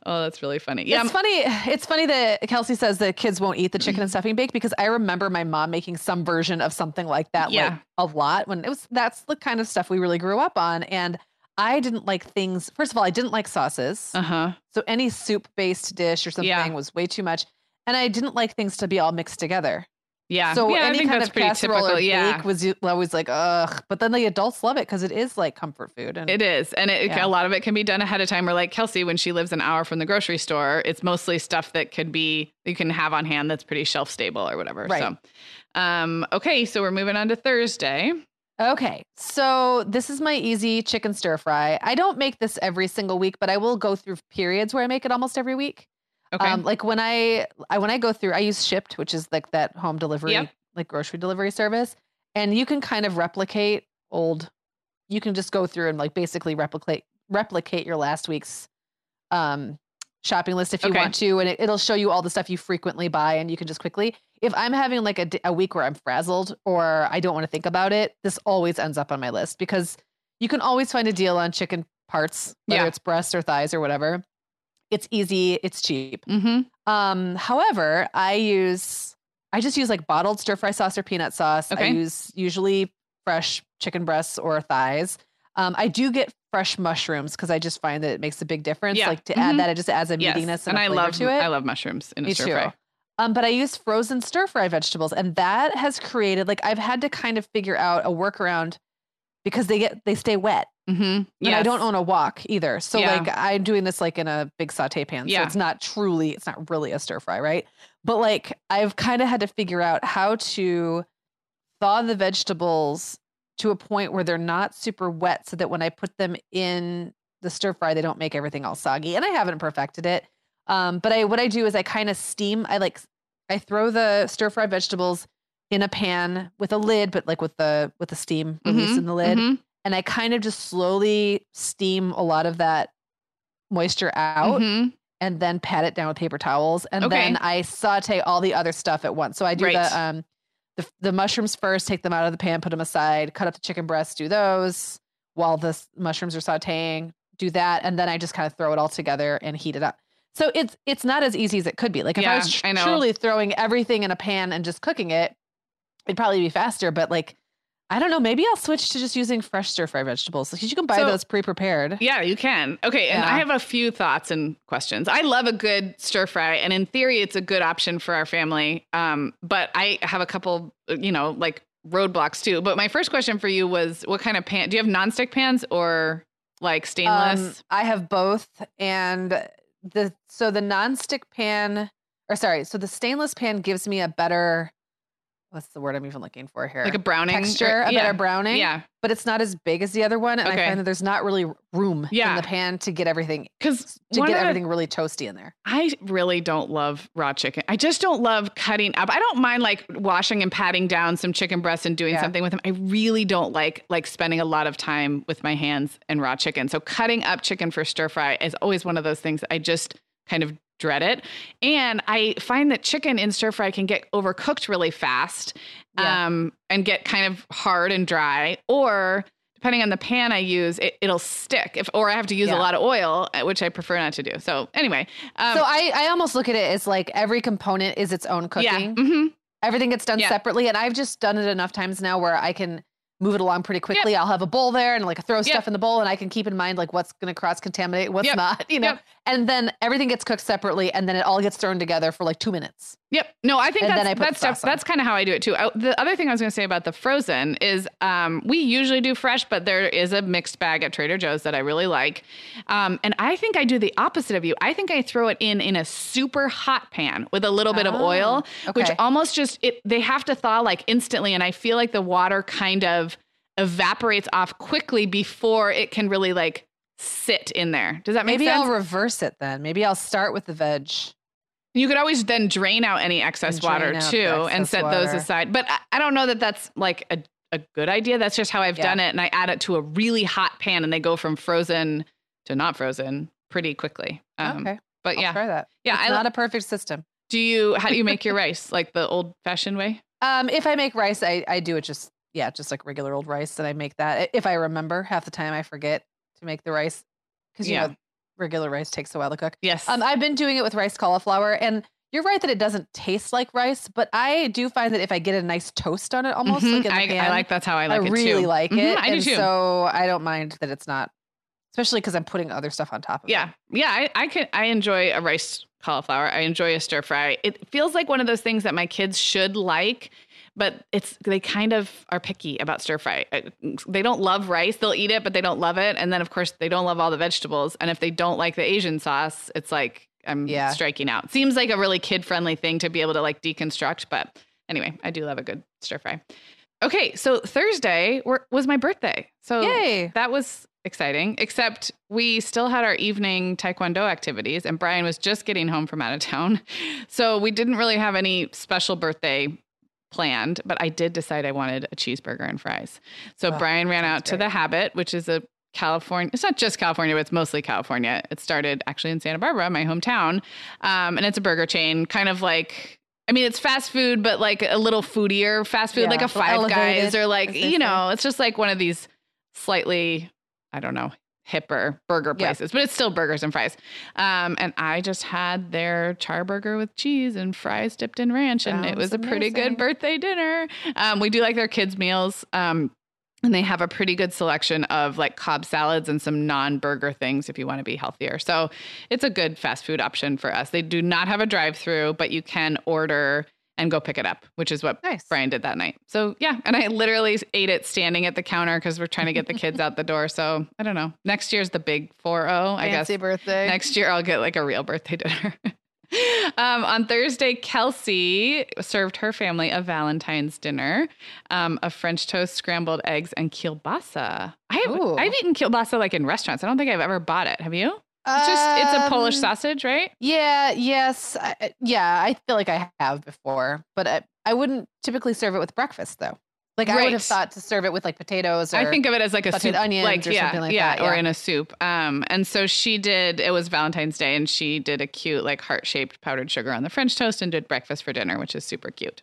Oh, that's really funny. Yeah, It's funny. It's funny that Kelsey says that kids won't eat the chicken and mm-hmm. stuffing bake because I remember my mom making some version of something like that, like Yeah. a lot when it was. That's the kind of stuff we really grew up on, and I didn't like things. First of all, I didn't like sauces, uh huh. so any soup based dish or something Yeah. was way too much, and I didn't like things to be all mixed together. Yeah. So yeah, I any think kind that's of pretty casserole typical. or Yeah. bake was always like ugh. But then the adults love it because it is like comfort food. And It is. And it, Yeah. a lot of it can be done ahead of time. Or like Kelsey, when she lives an hour from the grocery store, it's mostly stuff that could be, you can have on hand that's pretty shelf stable or whatever. Right. So, um, okay. So we're moving on to Thursday. Okay, so this is my easy chicken stir fry. I don't make this every single week, but I will go through periods where I make it almost every week. Okay. Um, like when I, I when I go through, I use Shipt, which is like that home delivery, Yep. like grocery delivery service, and you can kind of replicate old. You can just go through and like basically replicate replicate your last week's um shopping list if you Okay. want to, and it, it'll show you all the stuff you frequently buy, and you can just quickly. If I'm having like a, a week where I'm frazzled or I don't want to think about it, this always ends up on my list because you can always find a deal on chicken parts, whether Yeah. it's breasts or thighs or whatever. It's easy, it's cheap. mm-hmm. Um, however, I use I just use like bottled stir fry sauce or peanut sauce. I use usually fresh chicken breasts or thighs. Um, I do get fresh mushrooms because I just find that it makes a big difference. Yeah. Like to Mhm. add that, it just adds a Yes. meatiness And and, a I flavor love, to it. I love mushrooms in a Me stir too. fry. Um, but I use frozen stir fry vegetables, and that has created like I've had to kind of figure out a workaround because they get they stay wet. Mm-hmm. And I don't own a wok either. So Yeah. like I'm doing this like in a big saute pan. So Yeah. it's not truly, it's not really a stir fry, right? But like I've kind of had to figure out how to thaw the vegetables to a point where they're not super wet so that when I put them in the stir fry, they don't make everything all soggy. And I haven't perfected it. Um, but I what I do is I kind of steam, I like I throw the stir fry vegetables in a pan with a lid, but like with the with the steam release Mhm, in the lid mhm, and I kind of just slowly steam a lot of that moisture out mhm. and then pat it down with paper towels and Okay. then I saute all the other stuff at once. So I do Right. the um the, the mushrooms first, take them out of the pan, put them aside, cut up the chicken breasts, do those while the mushrooms are sautéing, do that and then I just kind of throw it all together and heat it up. So it's it's not as easy as it could be. Like if I was tr- I truly throwing everything in a pan and just cooking it, it'd probably be faster, but like I don't know. Maybe I'll switch to just using fresh stir fry vegetables because you can buy So- those pre-prepared. Yeah, you can. Okay, and Yeah. I have a few thoughts and questions. I love a good stir fry, and in theory, it's a good option for our family. Um, but I have a couple, you know, like roadblocks too. But my first question for you was, what kind of pan? Do you have nonstick pans or like stainless? Um, I have both, and the so the nonstick pan, or sorry, so the stainless pan gives me a better. What's the word I'm even looking for here? like a browning texture, a yeah. better browning. Yeah, but it's not as big as the other one, and Okay. I find that there's not really room Yeah. in the pan to get everything because to get everything really toasty in there. I really don't love raw chicken. I just don't love cutting up. I don't mind like washing and patting down some chicken breasts and doing Yeah. something with them. I really don't like like spending a lot of time with my hands and raw chicken. So cutting up chicken for stir fry is always one of those things I just kind of dread it. And I find that chicken in stir fry can get overcooked really fast Yeah. um, and get kind of hard and dry or depending on the pan I use, it, it'll stick. If or I have to use Yeah. a lot of oil, uh, which I prefer not to do. So anyway, um, so I, I almost look at it as like every component is its own cooking. yeah, hmm Everything gets done Yeah. separately, and I've just done it enough times now where I can move it along pretty quickly. I'll have a bowl there and like throw Yep. stuff in the bowl, and I can keep in mind like what's going to cross contaminate, what's Yep. not, you know. Yep. And then everything gets cooked separately, and then it all gets thrown together for like two minutes. Yep. No, I think And that's I that's that's kind of how I do it too. I, the other thing I was going to say about the frozen is um, we usually do fresh, but there is a mixed bag at Trader Joe's that I really like, um, and I think I do the opposite of you. I think I throw it in in a super hot pan with a little bit of Oh, oil, which almost just it they have to thaw like instantly, and I feel like the water kind of evaporates off quickly before it can really like sit in there. Does that make Maybe sense? I'll reverse it then. Maybe I'll start with the veg. You could always then drain out any excess water too and excess set those aside. But I, I don't know that that's like a, a good idea. That's just how I've Yeah. done it. And I add it to a really hot pan and they go from frozen to not frozen pretty quickly. Um, okay. But I'll yeah, try that. yeah. It's I not a perfect system. do you. How do you make your rice? Like the old fashioned way? Um, if I make rice, I, I do it just yeah, just like regular old rice, and I make that. If I remember, half the time I forget to make the rice because you Yeah. know regular rice takes a while to cook. Yes. Um, I've been doing it with rice cauliflower, and you're right that it doesn't taste like rice, but I do find that if I get a nice toast on it, almost Mhm. like in the I, pan, I like that's how I like it I really too. like Mhm, it. I do too. So I don't mind that it's not, especially because I'm putting other stuff on top of Yeah, it. yeah. I, I can. I enjoy a rice cauliflower. I enjoy a stir fry. It feels like one of those things that my kids should like, but it's they kind of are picky about stir fry. Uh, They don't love rice. They'll eat it, but they don't love it. And then of course they don't love all the vegetables. And if they don't like the Asian sauce, it's like I'm Yeah. striking out. Seems like a really kid friendly thing to be able to like deconstruct. But anyway, I do love a good stir fry. Okay, so Thursday were, was my birthday. So Yay! that was exciting, except we still had our evening taekwondo activities, and Brian was just getting home from out of town. So we didn't really have any special birthday planned, but I did decide I wanted a cheeseburger and fries. So Oh, Brian ran out to the Habit, which is a California. It's not just California, but it's mostly California. It started actually in Santa Barbara, my hometown, um, and it's a burger chain, kind of like. I mean, it's fast food, but like a little foodier fast food, Yeah, like a Five Guys or like you know, it's just like one of these slightly, I don't know, hipper burger Yeah. places, but it's still burgers and fries. Um, and I just had their char burger with cheese and fries dipped in ranch, and it Sounds was a pretty good birthday dinner. Um, we do like their kids' meals. Um, and they have a pretty good selection of like Cobb salads and some non burger things if you want to be healthier. So it's a good fast food option for us. They do not have a drive through, but you can order and go pick it up, which is what Nice. Brian did that night. So yeah, and I literally ate it standing at the counter because we're trying to get the kids out the door. So I don't know. Next year's the big 4 0, I guess. Birthday. Next year I'll get like a real birthday dinner. um, on Thursday, Kelsey served her family a Valentine's dinner um, of French toast, scrambled eggs, and kielbasa. I have, I've eaten kielbasa like in restaurants. I don't think I've ever bought it. Have you? It's just it's a Polish Um, sausage, right? Yeah, yes. I, yeah, I feel like I have before, but I, I wouldn't typically serve it with breakfast though. Like I would have thought to serve it with like potatoes or I think of it as like a soup, onions like or yeah, something like yeah, that, or in a soup. Um, and so she did. It was Valentine's Day, and she did a cute like heart shaped powdered sugar on the French toast, and did breakfast for dinner, which is super cute.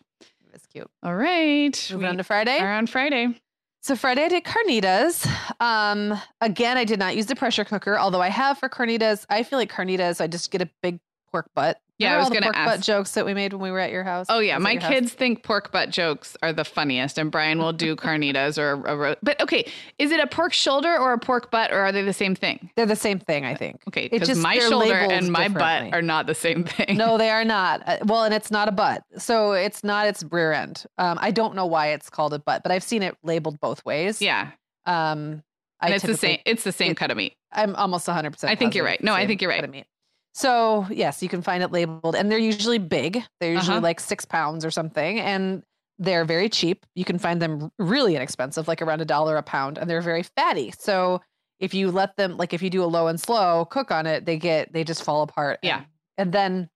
it's cute. All right, Moving on to Friday. are on Friday. So Friday I did carnitas. Um, again, I did not use the pressure cooker, although I have for carnitas. I feel like carnitas, I just get a big pork butt. Yeah, I was pork butt ask. jokes that we made when we were at your house. Oh yeah, I was at my your house? kids think pork butt jokes are the funniest, and Brian will do carnitas or a ro- But okay, is it a pork shoulder or a pork butt, or are they the same thing? They're the same thing, I think. Okay, It's because just my shoulder and my butt are not the same thing. No, they are not. Uh, well, and it's not a butt. So it's not its rear end. Um, I don't know why it's called a butt, but I've seen it labeled both ways. yeah, Um, I it's the same. It's the same it- cut of meat. I'm almost 100%. I think you're right. No, I think you're right. Cut of meat. So, yes, you can find it labeled, and they're usually big. They're usually Uh-huh. like six pounds or something, and they're very cheap. You can find them really inexpensive, like around a dollar a pound, and they're very fatty. So, if you let them, like if you do a low and slow cook on it, they get, they just fall apart. Yeah. And, and then,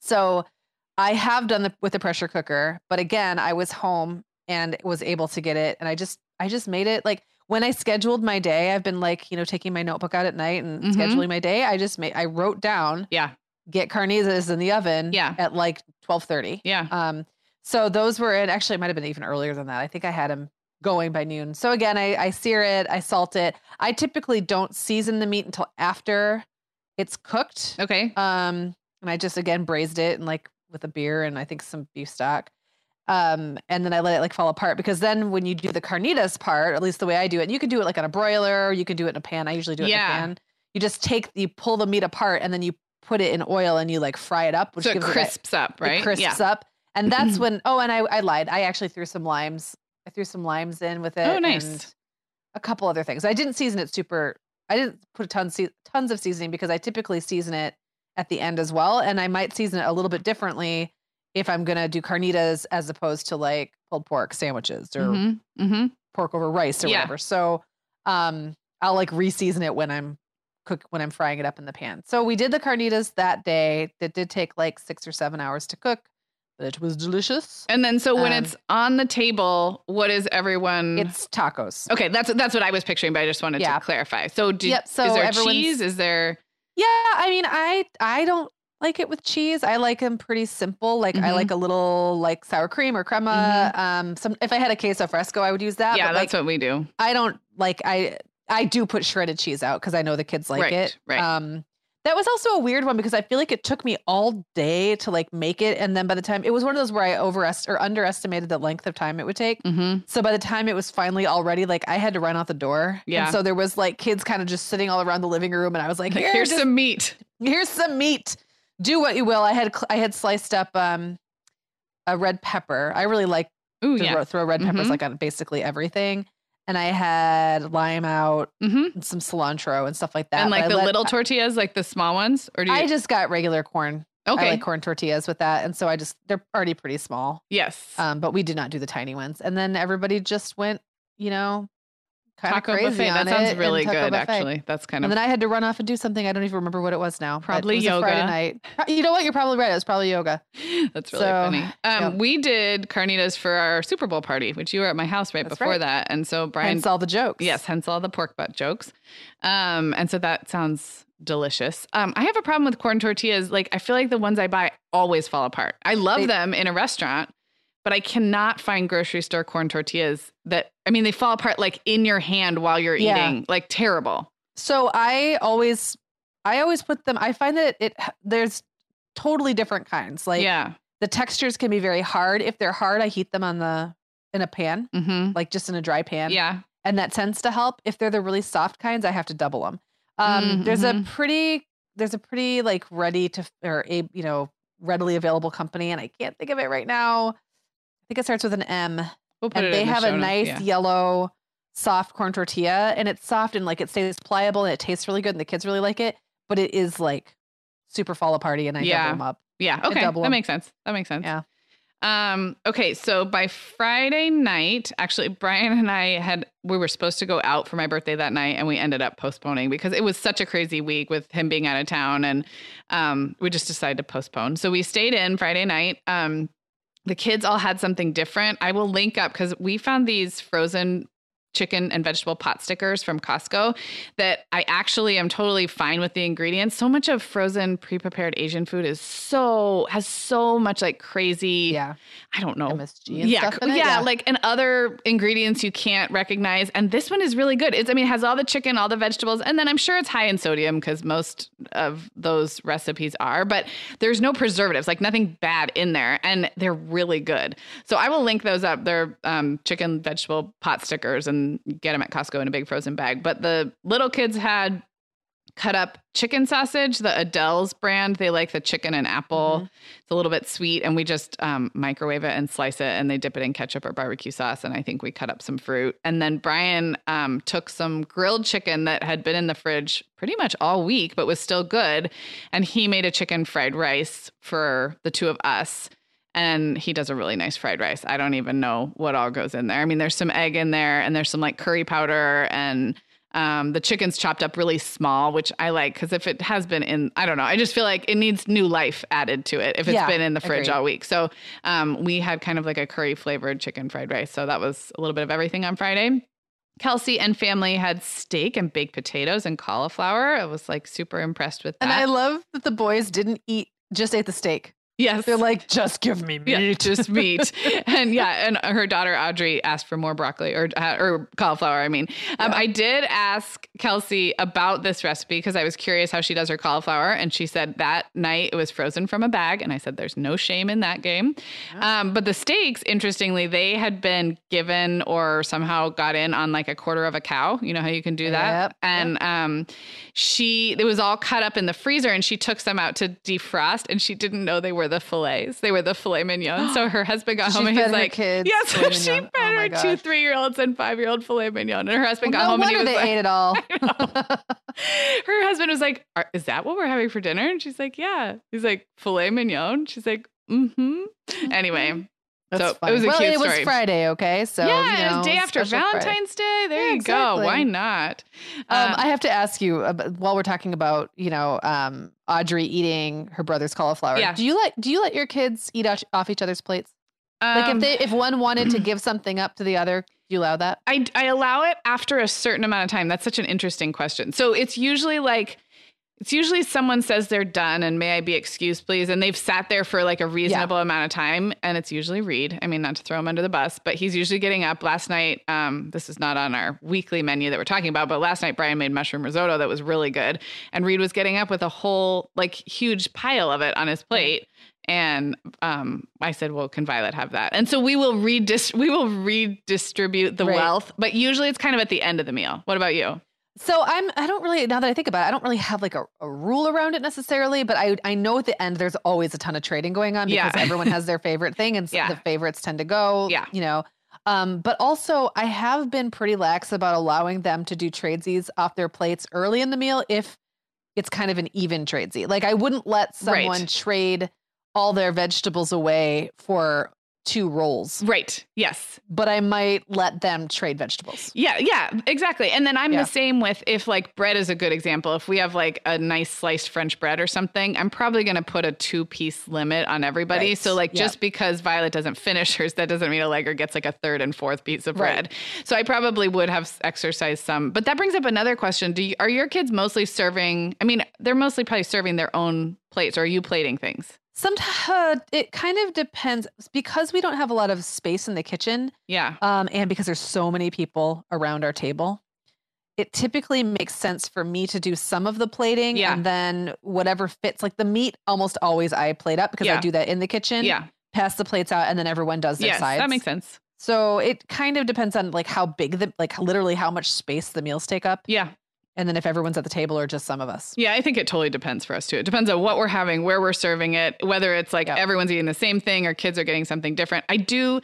so I have done the with the pressure cooker, but again, I was home and was able to get it, and I just, I just made it like when I scheduled my day, I've been like, you know, taking my notebook out at night and Mhm. scheduling my day. I just made, I wrote down Yeah, get carnitas in the oven Yeah. at like 1230. yeah. Um, so those were, and actually it might've been even earlier than that. I think I had them going by noon. So again, I, I sear it, I salt it. I typically don't season the meat until after it's cooked. Okay. Um, and I just again braised it and like with a beer and I think some beef stock. Um, and then I let it like fall apart because then when you do the carnitas part, at least the way I do it, you can do it like on a broiler, you can do it in a pan. I usually do it Yeah. in a pan. You just take, you pull the meat apart and then you put it in oil and you like fry it up, which so it gives it crisps up, it right? crisps yeah. up. And that's when, oh, and I, I lied. I actually threw some limes. I threw some limes in with it. Oh, nice. And a couple other things. I didn't season it super. I didn't put tons tons of seasoning because I typically season it at the end as well, and I might season it a little bit differently if I'm gonna do carnitas as opposed to like pulled pork sandwiches or Mhm, mhm. pork over rice or Yeah. whatever. So um I'll like re-season it when I'm cook when I'm frying it up in the pan. So we did the carnitas that day. That did take like six or seven hours to cook, but it was delicious. And then, so when Um, it's on the table, what is everyone? It's tacos. okay. That's that's what I was picturing, but I just wanted Yeah. to clarify. So, do, Yep, so is there cheese? Is there Yeah, I mean, I I don't like it with cheese. I like them pretty simple. Like I Mhm. like a little like sour cream or crema. Um, some if I had a queso fresco, I would use that. yeah, but, that's like, what we do. I don't like. I I do put shredded cheese out because I know the kids like Right, it. right. Um, that was also a weird one because I feel like it took me all day to like make it, and then by the time it was one of those where I overest or underestimated the length of time it would take. hmm So by the time it was finally all ready, like I had to run out the door. Yeah. And so there was like kids kind of just sitting all around the living room, and I was like, Here, Here's some meat. here's some meat. Do what you will. I had I had sliced up um a red pepper. I really like Ooh, to yeah. ro- throw red peppers Mhm. like on basically everything. And I had lime out hmm and some cilantro and stuff like that. And like the let- little tortillas, like the small ones, or do you? I just got regular corn. okay. I like corn tortillas with that, and so I just they're already pretty small. yes. Um, but we did not do the tiny ones. And then everybody just went, you know, kind of Taco crazy buffet. on That sounds really good, buffet. actually. That's kind of. And then I had to run off and do something. I don't even remember what it was now. Probably was a Friday yoga. night. You know what? You're probably right. It was probably yoga. That's really So, funny. Um, yeah. We did carnitas for our Super Bowl party, which you were at my house right That's before right. that, and so Brian. Hence all the jokes. Yes, hence all the pork butt jokes. Um, and so that sounds delicious. Um, I have a problem with corn tortillas. Like I feel like the ones I buy always fall apart. I love They- them in a restaurant, but I cannot find grocery store corn tortillas that I mean they fall apart like in your hand while you're Yeah. eating. Like terrible. So I always, I always put them. I find that it there's totally different kinds. Like yeah. the textures can be very hard. If they're hard, I heat them on the in a pan, Mm-hmm. like just in a dry pan. Yeah. and that tends to help. If they're the really soft kinds, I have to double them. Um, There's a Mhm. pretty, there's a pretty like ready to or a you know readily available company, and I can't think of it right now. I think it starts with an M, We'll and they in the have a nice yeah. yellow soft corn tortilla, and it's soft and like it stays pliable and it tastes really good, and the kids really like it. But it is like super fall aparty, and I Yeah. double them up. Yeah. Okay. That That 'em. makes sense. That makes sense. Yeah. Um, okay, so by Friday night, actually Brian and I had we were supposed to go out for my birthday that night and we ended up postponing because it was such a crazy week with him being out of town and um we just decided to postpone. So we stayed in Friday night. Um the kids all had something different. I will link up because we found these frozen chicken and vegetable pot stickers from Costco that I actually am totally fine with the ingredients. So much of frozen pre-prepared Asian food is so has so much like crazy Yeah, I don't know. MSG and yeah, stuff in it, yeah, yeah. like and other ingredients you can't recognize. And this one is really good. It's I mean, it has all the chicken, all the vegetables, and then I'm sure it's high in sodium because most of those recipes are, but there's no preservatives, like nothing bad in there, and they're really good. So I will link those up. They're um, chicken vegetable pot stickers, and get them at Costco in a big frozen bag. But the little kids had cut up chicken sausage, the Aidells brand. They like the chicken and apple. Mhm. It's a little bit sweet, and we just um, microwave it and slice it, and they dip it in ketchup or barbecue sauce. And I think we cut up some fruit. And then Brian um, took some grilled chicken that had been in the fridge pretty much all week, but was still good, and he made a chicken fried rice for the two of us. And he does a really nice fried rice. I don't even know what all goes in there. I mean, there's some egg in there, and there's some like curry powder and um, the chicken's chopped up really small, which I like because if it has been in, I don't know, I just feel like it needs new life added to it if it's Yeah, been in the fridge agreed. all week. So um, we had kind of like a curry flavored chicken fried rice. So that was a little bit of everything on Friday. Kelsey and family had steak and baked potatoes and cauliflower. I was like super impressed with that. and I love that the boys didn't eat, just ate the steak. Yes, They're like, just give me meat. Yeah, just meat. and yeah, and her daughter Audrey asked for more broccoli or uh, or cauliflower. I mean, um, Yeah. I did ask Kelsey about this recipe because I was curious how she does her cauliflower, and she said that night it was frozen from a bag, and I said there's no shame in that game. Um, but the steaks, interestingly, they had been given or somehow got in on like a quarter of a cow. You know how you can do that, Yep, and um, she it was all cut up in the freezer, and she took some out to defrost, and she didn't know they were the fillets. They were the filet mignon. So her husband got home and he's like, kids "Yes, filet she mignon. fed Oh her two three year olds and five year old filet mignon." And her husband Well, got no home and he was they like, ate it all. her husband was like, "Are- "Is that what we're having for dinner?" And she's like, "Yeah." He's like, "Filet mignon." She's like, "Mm-hmm." Anyway, That's So, it was a well, cute it was. Friday, okay? So yeah, you it was day after special Friday. Valentine's Day. There Yeah, you go. exactly. Why not? Um, Uh, I have to ask you ab- while we're talking about you know um, Audrey eating her brother's cauliflower. Yeah. Do you let Do you let your kids eat off, off each other's plates? Like um, if they if one wanted to give something up to the other, do you allow that? I, I allow it after a certain amount of time. That's such an interesting question. So it's usually like It's usually someone says they're done and may I be excused, please? And they've sat there for like a reasonable yeah. amount of time. And it's usually Reed. I mean, not to throw him under the bus, but he's usually getting up. Last night, um, this is not on our weekly menu that we're talking about, but last night Brian made mushroom risotto that was really good. And Reed was getting up with a whole like huge pile of it on his plate. And um, I said, "Well, can Violet have that?" And so we will redis- we will redistribute the right. wealth, but usually it's kind of at the end of the meal. What about you? So I'm I don't really now that I think about it, I don't really have like a, a rule around it necessarily, but I I know at the end there's always a ton of trading going on because yeah. everyone has their favorite thing and yeah. the favorites tend to go. Yeah. You know. Um, but also I have been pretty lax about allowing them to do tradesies off their plates early in the meal if it's kind of an even tradesy. Like I wouldn't let someone right. trade all their vegetables away for two rolls. Right. Yes. But I might let them trade vegetables. Yeah. Yeah. Exactly. And then I'm yeah. the same with if like bread is a good example. If we have like a nice sliced French bread or something, I'm probably going to put a two piece limit on everybody. Right. So like just because Violet doesn't finish hers, that doesn't mean Allegra gets like a third and fourth piece of bread. Right. So I probably would have exercised some. But that brings up another question. Do you, are your kids mostly serving? I mean, they're mostly probably serving their own plates or are you plating things? Sometimes uh, it kind of depends because we don't have a lot of space in the kitchen. Yeah. Um, and because there's so many people around our table, it typically makes sense for me to do some of the plating yeah. and then whatever fits. Like the meat, almost always I plate up because yeah. I do that in the kitchen. Yeah. Pass the plates out and then everyone does their yes, sides. That makes sense. So it kind of depends on like how big the like literally how much space the meals take up. Yeah and then if everyone's at the table or just some of us. Yeah, I think it totally depends for us too. It depends on what we're having, where we're serving it, whether it's like yep. everyone's eating the same thing or kids are getting something different. I do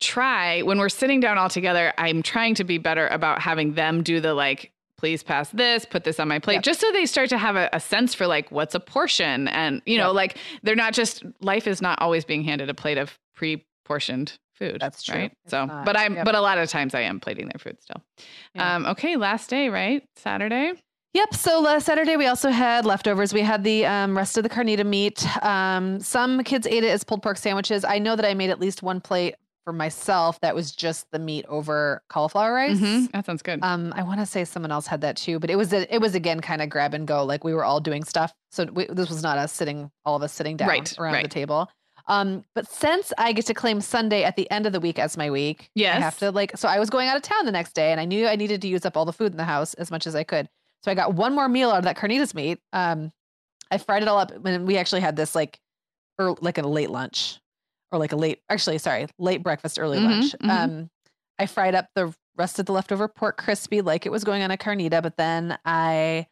try when we're sitting down all together, I'm trying to be better about having them do the like please pass this, put this on my plate, yep. just so they start to have a, a, sense for like what's a portion. And, you know, yep. like they're not just, life is not always being handed a plate of pre portioned food. That's true. Right. It's so, not. but I'm, yep. but a lot of times I am plating their food still. Yeah. Um, okay. Last day, right? Saturday. Yep. So last Saturday we also had leftovers. We had the um, rest of the carnita meat. Um, some kids ate it as pulled pork sandwiches. I know that I made at least one plate for myself that was just the meat over cauliflower rice. Mm-hmm. That sounds good. Um, I want to say someone else had that too, but it was a, it was again kind of grab and go. Like we were all doing stuff. So we, this was not us sitting, all of us sitting down right, around right. the table. Um, but since I get to claim Sunday at the end of the week as my week, yes. I have to like. So I was going out of town the next day, and I knew I needed to use up all the food in the house as much as I could. So I got one more meal out of that carnitas meat. Um, I fried it all up, and we actually had this like, or like a late lunch, or like a late, actually, sorry, late breakfast, early mm-hmm, lunch. Mm-hmm. Um, I fried up the rest of the leftover pork crispy like it was going on a carnita, but then I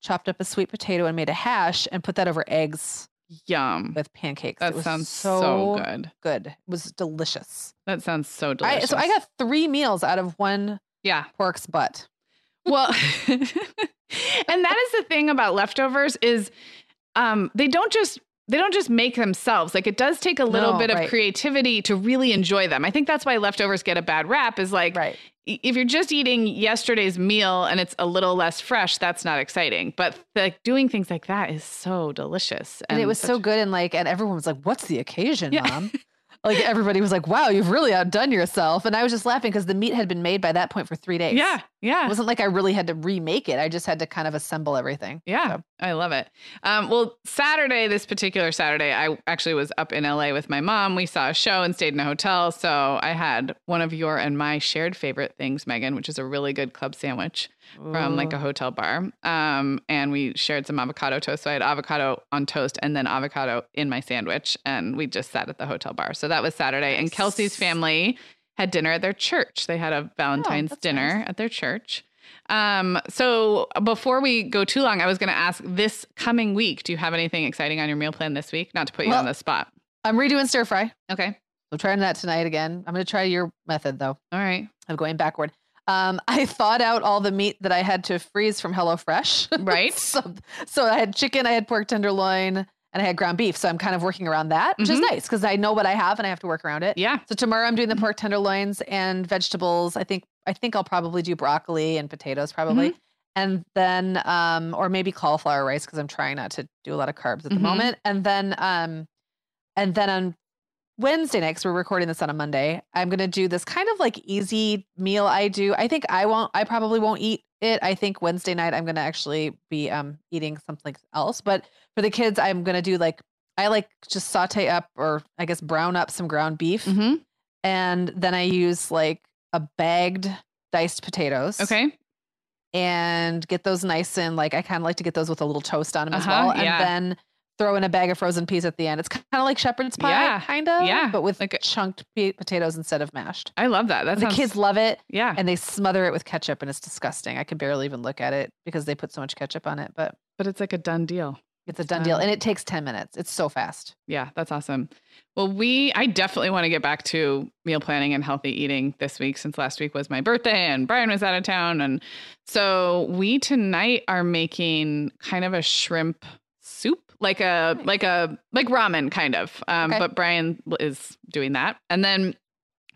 chopped up a sweet potato and made a hash and put that over eggs Yum. With pancakes. That sounds so, so, good. Good. It was delicious. That sounds so delicious. I, so I got three meals out of one yeah. pork's butt. Well, and that is the thing about leftovers is um, they don't just they don't just make themselves. Like it does take a little no, bit of right. creativity to really enjoy them. I think that's why leftovers get a bad rap is like right if you're just eating yesterday's meal and it's a little less fresh, that's not exciting. But like doing things like that is so delicious. And, and it was so good. And like, and everyone was like, what's the occasion, yeah. mom? like everybody was like, wow, you've really outdone yourself. And I was just laughing because the meat had been made by that point for three days. Yeah. Yeah. It wasn't like I really had to remake it. I just had to kind of assemble everything. Yeah. So. I love it. Um, well, Saturday, this particular Saturday, I actually was up in LA with my mom. We saw a show and stayed in a hotel. So I had one of your and my shared favorite things, Meagan, which is a really good club sandwich Ooh. from like a hotel bar. Um, and we shared some avocado toast. So I had avocado on toast and then avocado in my sandwich. And we just sat at the hotel bar. So that was Saturday. Nice. And Kelsey's family had dinner at their church. They had a Valentine's oh, dinner nice. at their church. Um, so before we go too long, I was going to ask this coming week, do you have anything exciting on your meal plan this week? Not to put you well, on the spot. I'm redoing stir fry. Okay. I'm trying that tonight again. I'm going to try your method though. All right. I'm going backward. Um, I thawed out all the meat that I had to freeze from HelloFresh. Right. so, so I had chicken, I had pork tenderloin, and I had ground beef. So I'm kind of working around that, which mm-hmm. is nice because I know what I have and I have to work around it. Yeah. So tomorrow I'm doing the pork tenderloins and vegetables. I think I think I'll probably do broccoli and potatoes probably. Mm-hmm. And then um or maybe cauliflower rice because I'm trying not to do a lot of carbs at the mm-hmm. moment. And then um and then on Wednesday next, we're recording this on a Monday, I'm gonna do this kind of like easy meal I do. I think I won't I probably won't eat it. I think Wednesday night I'm gonna actually be um eating something else. But for the kids, I'm gonna do like I like just saute up or I guess brown up some ground beef. Mm-hmm. And then I use like a bagged diced potatoes. Okay. And get those nice and like I kind of like to get those with a little toast on them as Uh-huh, well. And yeah. then throw in a bag of frozen peas at the end. It's kind of like shepherd's pie, Yeah, kind of. yeah, But with like a- chunked potatoes instead of mashed. I love that. That the kids love it Yeah. and they smother it with ketchup and it's disgusting. I could barely even look at it because they put so much ketchup on it, but But it's like a done deal. it's a done deal. Um, and it takes 10 minutes. It's so fast. Yeah, that's awesome. Well, we I definitely want to get back to meal planning and healthy eating this week since last week was my birthday and Brian was out of town and so we tonight are making kind of a shrimp soup, like a Nice. like a like ramen kind of. Um Okay. but Brian is doing that. And then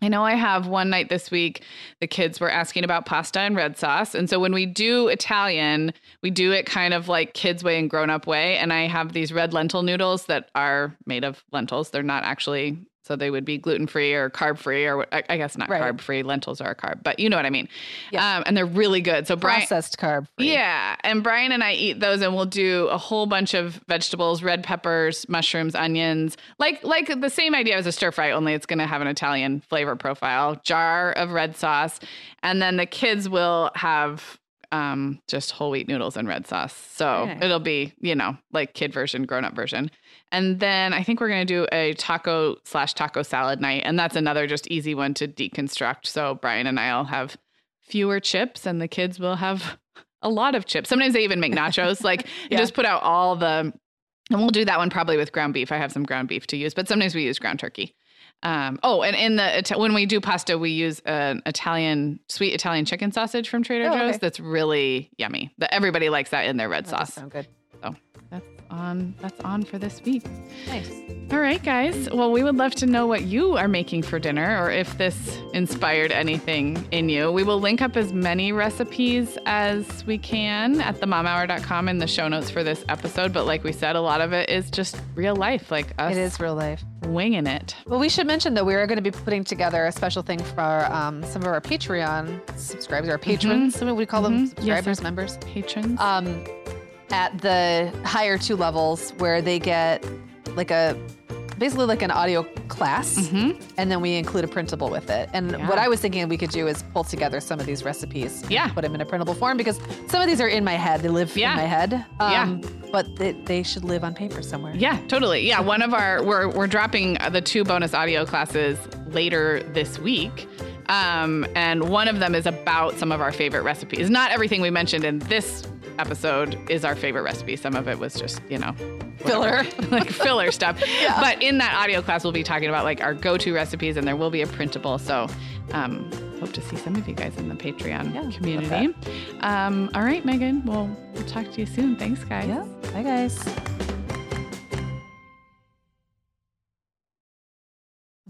I know I have one night this week. The kids were asking about pasta and red sauce. And so when we do Italian, we do it kind of like kids' way and grown up way. And I have these red lentil noodles that are made of lentils. They're not actually, so they would be gluten free or carb free, or I guess not Right. carb free. Lentils are a carb, but you know what I mean. Yes. Um, and they're really good. So Brian, Processed carb yeah. And Brian and I eat those and we'll do a whole bunch of vegetables, red peppers, mushrooms, onions. Like like the same idea as a stir fry, only it's gonna have an Italian flavor profile. Jar of red sauce. And then the kids will have um just whole wheat noodles and red sauce. So nice. it'll be, you know, like kid version, grown up version. And then I think we're gonna do a taco slash taco salad night. And that's another just easy one to deconstruct. So Brian and I'll have fewer chips and the kids will have a lot of chips. Sometimes they even make nachos. Like you Yeah. just put out all the, and we'll do that one probably with ground beef. I have some ground beef to use, but sometimes we use ground turkey. Um, oh, and in the when we do pasta, we use an Italian sweet Italian chicken sausage from Trader Oh, Joe's. okay. That's really yummy. That everybody likes that in their red That sauce. sound good. That's on. That's on for this week. Nice. All right, guys. Well, we would love to know what you are making for dinner or if this inspired anything in you. We will link up as many recipes as we can at themomhour.com in the show notes for this episode. But like we said, a lot of it is just real life, like us It is real life. winging it. Well, we should mention that we are going to be putting together a special thing for um, some of our Patreon subscribers, our patrons. Some we call them Mhm. Yes, subscribers, our- members. Patrons. Um, at the higher two levels, where they get like a basically like an audio class, Mhm. and then we include a printable with it. And Yeah. what I was thinking we could do is pull together some of these recipes, Yeah. put them in a printable form because some of these are in my head. They live Yeah. in my head. Yeah. Um, But they, they should live on paper somewhere. Yeah, totally. Yeah, one of our we're we're dropping the two bonus audio classes later this week. Um, and one of them is about some of our favorite recipes. Not everything we mentioned in this episode is our favorite recipe. Some of it was just, you know, Filler. like filler stuff. Yeah. But in that audio class, we'll be talking about like our go-to recipes, and there will be a printable. So, um, hope to see some of you guys in the Patreon Yeah, community. Um, all right, Meagan. Well, we'll talk to you soon. Thanks, guys. Yeah. Bye, guys.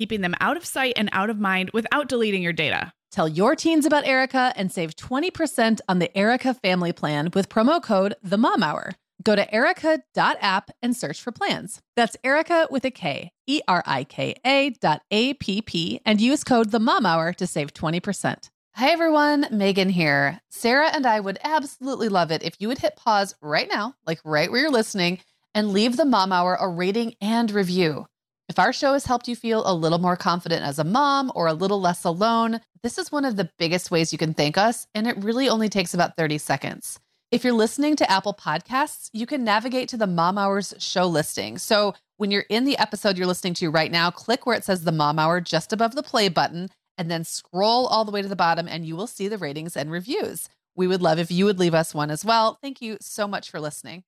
keeping them out of sight and out of mind without deleting your data. Tell your teens about Erika and save 20% on the Erika family plan with promo code The Mom Hour. Go to erika.app and search for plans. That's Erika with a K, E R I K A dot A P P, and use code The Mom Hour to save 20%. Hi, everyone. Meagan here. Sarah and I would absolutely love it if you would hit pause right now, like right where you're listening, and leave the Mom Hour a rating and review. If our show has helped you feel a little more confident as a mom or a little less alone, this is one of the biggest ways you can thank us, and it really only takes about 30 seconds. If you're listening to Apple Podcasts, you can navigate to the Mom Hours show listing. So when you're in the episode you're listening to right now, click where it says the Mom Hour just above the play button and then scroll all the way to the bottom and you will see the ratings and reviews. We would love if you would leave us one as well. Thank you so much for listening.